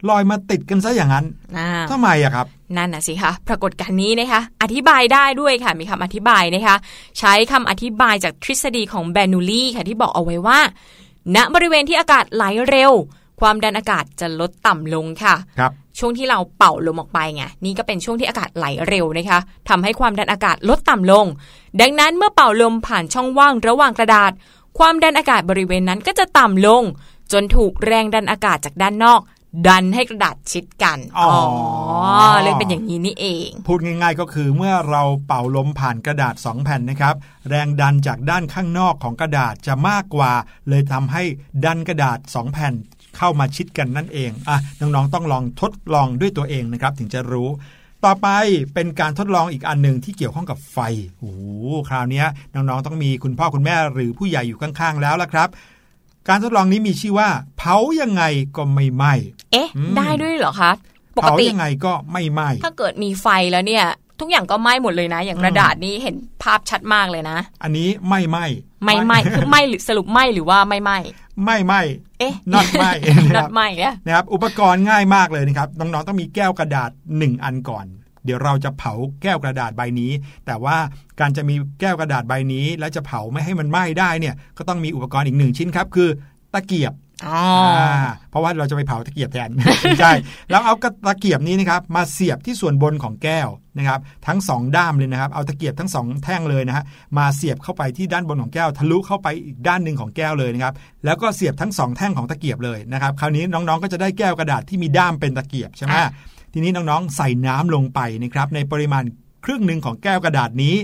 S1: ลอยมาติดกันซะอย่างนั้น
S2: อ่า
S1: ทำไมอะครับ
S2: นั่นน่ะสิคะ ปรากฏการณ์นี้นะคะ อธิบายได้ด้วยค่ะ มีคำอธิบายนะคะ ใช้คำอธิบายจากทฤษฎีของแบนูลีค่ะที่บอกเอาไว้ว่า ณ บริเวณที่อากาศไหลเร็ว ความดันอากาศจะลดต่ำลงค่ะ
S1: ครับ
S2: ช่วงที่เราเป่าลมออกไปไง นี่ก็เป็นช่วงที่อากาศไหลเร็วนะคะทำให้ความดันอากาศลดต่ำลง ดังนั้นเมื่อเป่าลมผ่านช่องว่างระหว่างกระดาษ ความดันอากาศบริเวณนั้นก็จะต่ำลง จนถูกแรงดันอากาศจากด้านนอก ดันให้กระดาษชิดกัน
S1: อ๋อ
S2: เลยเป็นอย่างนี้นี่เอง
S1: พูดง่ายๆก็คือเมื่อเราเป่าลมผ่านกระดาษ 2 แผ่นนะครับ แรงดันจากด้านข้างนอกของกระดาษจะมากกว่า เลยทำให้ดันกระดาษ 2 แผ่นเข้ามาชิดกันนั่นเองอะน้องๆต้องลองทดลองด้วยตัวเองนะครับถึงจะรู้ ต่อไปเป็นการทดลองอีกอันหนึ่งที่เกี่ยวข้องกับไฟโอ้โหคราวเนี้ยน้องๆต้องมีคุณพ่อคุณแม่หรือผู้ใหญ่อยู่ข้างๆแล้วละครับ การทดลองนี้มีชื่อว่า เผายังไงก็ไม่ไหม้
S2: เอ๊ะ
S1: อืม
S2: ได้ด้วยเหรอคะปก
S1: เผา
S2: ติ
S1: ยังไงก็ไม่ไหม้
S2: ถ้าเกิดมีไฟแล้วเนี่ย ทุกอย่างก็ไหม้หมดเลยนะ อย่างกระดาษนี้เห็นภาพชัดมากเลยนะ
S1: อันนี้ไม่ไหม้
S2: ไม่ไหม้คือไหม้หรือสรุปไหม้หรือว่าไม่ไหม้
S1: ไม่ไหม้
S2: เอ๊ะ
S1: not ไหม้
S2: นัดไหม้เนี่ย
S1: นะครับอุปกรณ์ง่ายมากเลยนะครับน้องๆต้องมีแก้วกระดาษ 1 อันก่อน เดี๋ยวเราจะเผาแก้วกระดาษใบนี้ แต่ว่าการจะมีแก้วกระดาษใบนี้ แล้วจะเผาไม่ให้มันไหม้ได้เนี่ยก็ต้องมีอุปกรณ์อีกหนึ่งชิ้นครับ คือตะเกียบ
S2: อ๋อา
S1: เพราะว่าเราจะไปเผาตะเกียบแทนไม่ใช่แล้วเอากระตะเกียบนี้นะครับมาเสียบที่ส่วนบนของแก้วนะครับ ทั้งสองด้ามเลยนะครับ เอาตะเกียบทั้งสองแท่งเลยนะฮะมาเสียบเข้าไปที่ด้านบนของแก้ว ทะลุเข้าไปอีกด้านหนึ่งของแก้วเลยนะครับ แล้วก็เสียบทั้งสองแท่งของตะเกียบเลยนะครับ คราวนี้น้องๆก็จะได้แก้วกระดาษที่มีด้ามเป็นตะเกียบใช่ไหม
S2: อะ
S1: ทีนี้น้องๆใส่น้ำลงไปนะครับในปริมาณครึ่งหนึ่งของแก้วกระดาษนี้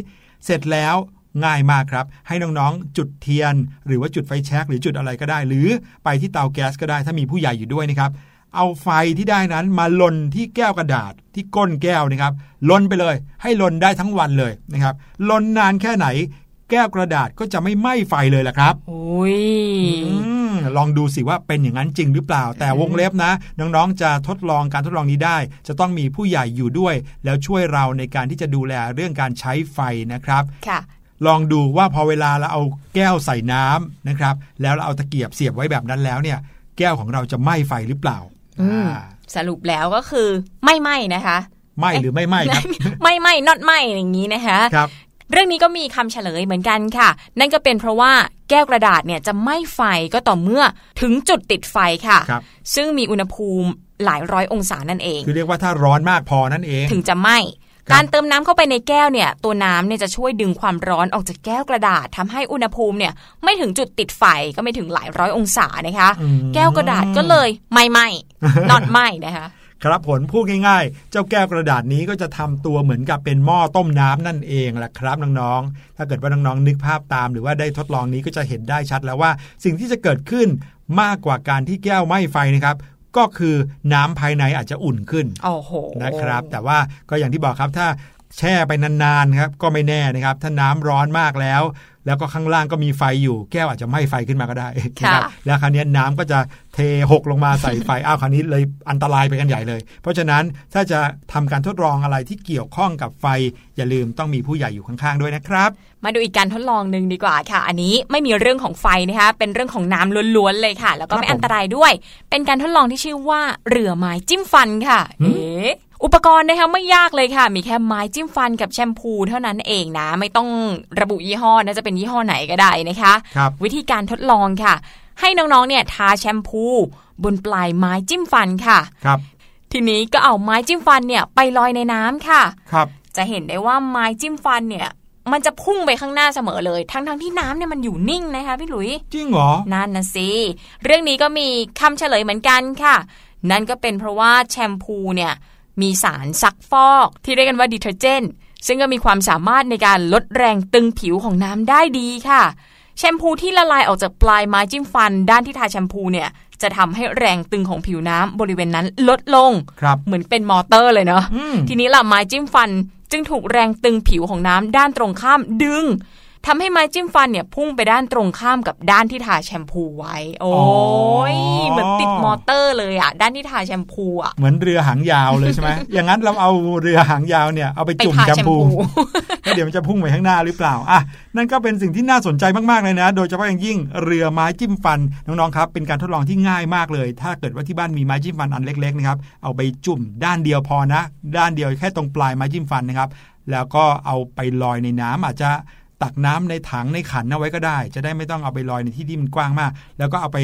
S1: เสร็จแล้ว ง่ายมากครับ ให้น้องๆ จุดเทียน หรือว่าจุดไฟแช็กหรือจุดอะไรก็ได้ หรือไปที่เตาแก๊สก็ได้ถ้ามีผู้ใหญ่อยู่ด้วยนะครับ เอาไฟที่ได้นั้นมาลนที่แก้วกระดาษที่ก้นแก้วนะครับลนไปเลย ให้ลนได้ทั้งวันเลยนะครับลนนานแค่ไหน แก้วกระดาษก็จะไม่ไหม้ไฟเลยล่ะครับ
S2: อุ้ย
S1: อืมลองดูสิว่าเป็นอย่างนั้นจริงหรือเปล่า แต่วงเล็บนะ น้องๆ จะทดลองการทดลองนี้ได้ จะต้องมีผู้ใหญ่อยู่ด้วย แล้วช่วยเราในการที่จะดูแลเรื่องการใช้ไฟนะครับ
S2: ค่ะ
S1: ลองดูว่าพอเวลาเราเอาแก้วใส่น้ำนะครับ แล้วเราเอาตะเกียบเสียบไว้แบบนั้นแล้วเนี่ย แก้วของเราจะไหม้ไฟหรือเปล่า
S2: อืม
S1: อ่า
S2: สรุปแล้วก็คือไม่ไหม้นะคะ
S1: ไหม้หรือไม่ไหม้ครับ
S2: ไม่ไหม้นอตไหม้อย่างนี้นะคะ
S1: ครับ
S2: เรื่องนี้ก็มีคำเฉลยเหมือนกันค่ะ นั่นก็เป็นเพราะว่าแก้วกระดาษเนี่ยจะไหม้ไฟก็ต่อเมื่อถึงจุดติดไฟค่ะ
S1: ครับ
S2: ซึ่งมีอุณหภูมิหลายร้อยองศานั่นเอง
S1: คือเรียกว่าถ้าร้อนมากพอนั่นเอง
S2: ถึงจะไหม้
S1: ครับ
S2: การเติมน้ำเข้าไปในแก้วเนี่ย ตัวน้ำเนี่ยจะช่วยดึงความร้อนออกจากแก้วกระดาษทำให้อุณหภูมิเนี่ยไม่ถึงจุดติดไฟก็ไม่ถึงหลายร้อยองศานะคะ
S1: อืม
S2: แก้วกระดาษก็เลยไม่ไหม้นอตไหม้นะคะ
S1: ครับผลพูดง่ายๆ เจ้าแก้วกระดาษนี้ก็จะทำตัวเหมือนกับเป็นหม้อต้มน้ำนั่นเองแหละครับน้องๆ ถ้าเกิดว่าน้องๆนึกภาพตาม หรือว่าได้ทดลองนี้ก็จะเห็นได้ชัดแล้วว่า สิ่งที่จะเกิดขึ้นมากกว่าการที่แก้วไหม้ไฟนะครับ ก็คือน้ำภายในอาจจะอุ่นขึ้น
S2: โอ้โห
S1: นะครับ แต่ว่าก็อย่างที่บอกครับถ้าแช่ไปนานๆครับก็ไม่แน่นะครับ ถ้าน้ำร้อนมากแล้ว แล้วก็ข้างล่างก็มีไฟอยู่ แก้วอาจจะไหม้ไฟขึ้นมาก็ได้นะค
S2: ค่ะ
S1: รับแล้วคราวนี้น้ำก็จะเทหกลงมาใส่ไฟอ้าวคราวนี้เลยอันตรายไปกันใหญ่เลย เพราะฉะนั้นถ้าจะทำการทดลองอะไรที่เกี่ยวข้องกับไฟอย่าลืมต้องมีผู้ใหญ่อยู่ข้างๆด้วยนะครับ
S2: มาดูอีกการทดลองหนึ่งดีกว่าค่ะ อันนี้ไม่มีเรื่องของไฟนะคะเป็นเรื่องของน้ำล้วนๆเลยค่ะ แล้วก็
S1: ครับ
S2: ไม่
S1: ผม
S2: อันตรายด้วย เป็นการทดลองที่ชื่อว่าเรือไม้จิ้มฟันค่ะ
S1: หืม
S2: เอ๊ะ อุปกรณ์นะคะไม่ยากเลยค่ะ มีแค่ไม้จิ้มฟันกับแชมพูเท่านั้นเองนะ ไม่ต้องระบุยี่ห้อนะจะเป็นยี่ห้อไหนก็ได้นะคะ
S1: ครับ
S2: วิธีการทดลองค่ะ ให้น้องๆเนี่ยทาแชมพู บนปลายไม้จิ้มฟันค่ะ
S1: ครับ
S2: ทีนี้ก็เอาไม้จิ้มฟันเนี่ยไปลอยในน้ำค่ะ
S1: ครับ
S2: จะเห็นได้ว่าไม้จิ้มฟันเนี่ยมันจะพุ่งไปข้างหน้าเสมอเลย ทั้งทั้งๆที่น้ำเนี่ยมันอยู่นิ่งนะคะพี่หลุย
S1: จริงเหรอ
S2: นั่นนะสิ เรื่องนี้ก็มีคำเฉลยเหมือนกันค่ะ นั่นก็เป็นเพราะว่าแชมพูเนี่ย มีสารซักฟอกที่เรียกกันว่า detergent ซึ่งก็มีความสามารถในการลดแรงตึงผิวของน้ำได้ดีค่ะ แชมพูที่ละลายออกจากปลายไม้จิ้มฟัน ด้านที่ทาแชมพูเนี่ยจะทำให้แรงตึงของผิวน้ำบริเวณนั้นลดลง
S1: ครับ
S2: เหมือนเป็นมอเตอร์เลยเนาะ
S1: อืม
S2: ทีนี้ล่ะไม้จิ้มฟัน จึงถูกแรงตึงผิวของน้ำด้านตรงข้ามดึง ทำให้ไม้จิ้มฟันเนี่ยพุ่งไปด้านตรงข้ามกับด้านที่ทาแชมพูไว้ โอ้ยเหมือนติดมอเตอร์เลยอะด้านที่ทาแชมพูอะ
S1: เหมือนเรือหางยาวเลยใช่ไหมอย่างนั้นเราเอาเรือหางยาวเนี่ยเอาไป
S2: ไป
S1: จุ่ม
S2: ทา
S1: แชม
S2: แชม
S1: พู
S2: พู
S1: แล้วเดี๋ยวมันจะพุ่งไปข้างหน้าหรือเปล่าอะนั่นก็เป็นสิ่งที่น่าสนใจมากๆเลยนะ โดยเฉพาะอย่างยิ่งเรือไม้จิ้มฟันน้องๆครับเป็นการทดลองที่ง่ายมากเลย ถ้าเกิดว่าที่บ้านมีไม้จิ้มฟันอันเล็กๆนะครับเอาไปจุ่มด้านเดียวพอนะ ด้านเดียวแค่ตรงปลายไม้จิ้มฟันนะครับแล้วก็เอาไปลอยในน้ำอาจจะ ตักน้ำในถังในขันเอาไว้ก็ได้ จะได้ไม่ต้องเอาไปลอยในที่ที่มันกว้างมาก แล้วก็เอาไป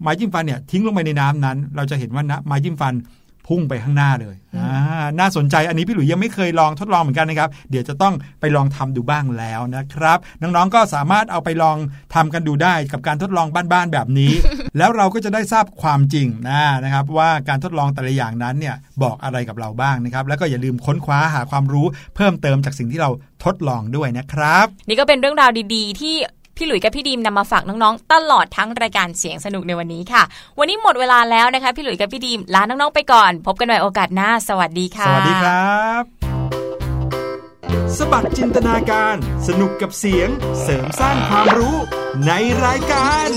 S1: ไม้จิ้มฟันเนี่ยทิ้งลงไปในน้ำนั้น เราจะเห็นว่านะไม้จิ้มฟัน พุ่งไปข้างหน้าเลยอ่าน่าสนใจอันนี้พี่หลุยยังไม่เคยลองทดลองเหมือนกันนะครับ เดี๋ยวจะต้องไปลองทำดูบ้างแล้วนะครับ น้องๆก็สามารถเอาไปลองทำกันดูได้กับการทดลองบ้านๆแบบนี้ แล้วเราก็จะได้ทราบความจริงนะนะครับ ว่าการทดลองแต่ละอย่างนั้นเนี่ยบอกอะไรกับเราบ้างนะครับ แล้วก็อย่าลืมค้นคว้าหาความรู้เพิ่มเติมจากสิ่งที่เราทดลองด้วยนะครับ
S2: นี่ก็เป็นเรื่องราวดี ๆ ที่ พี่หลุยกับพี่ดีมนำมาฝากน้องๆ ตลอดทั้งรายการเสียงสนุกในวันนี้ค่ะ วันนี้หมดเวลาแล้วนะคะ พี่หลุยกับพี่ดีมลาน้องๆไปก่อน พบกันใหม่โอกาสหน้า สวัสดีค่ะ
S1: สวัสดีครับ สบัดจินตนาการ สนุกกับเสียง เสริมสร้างความรู้ในรายการ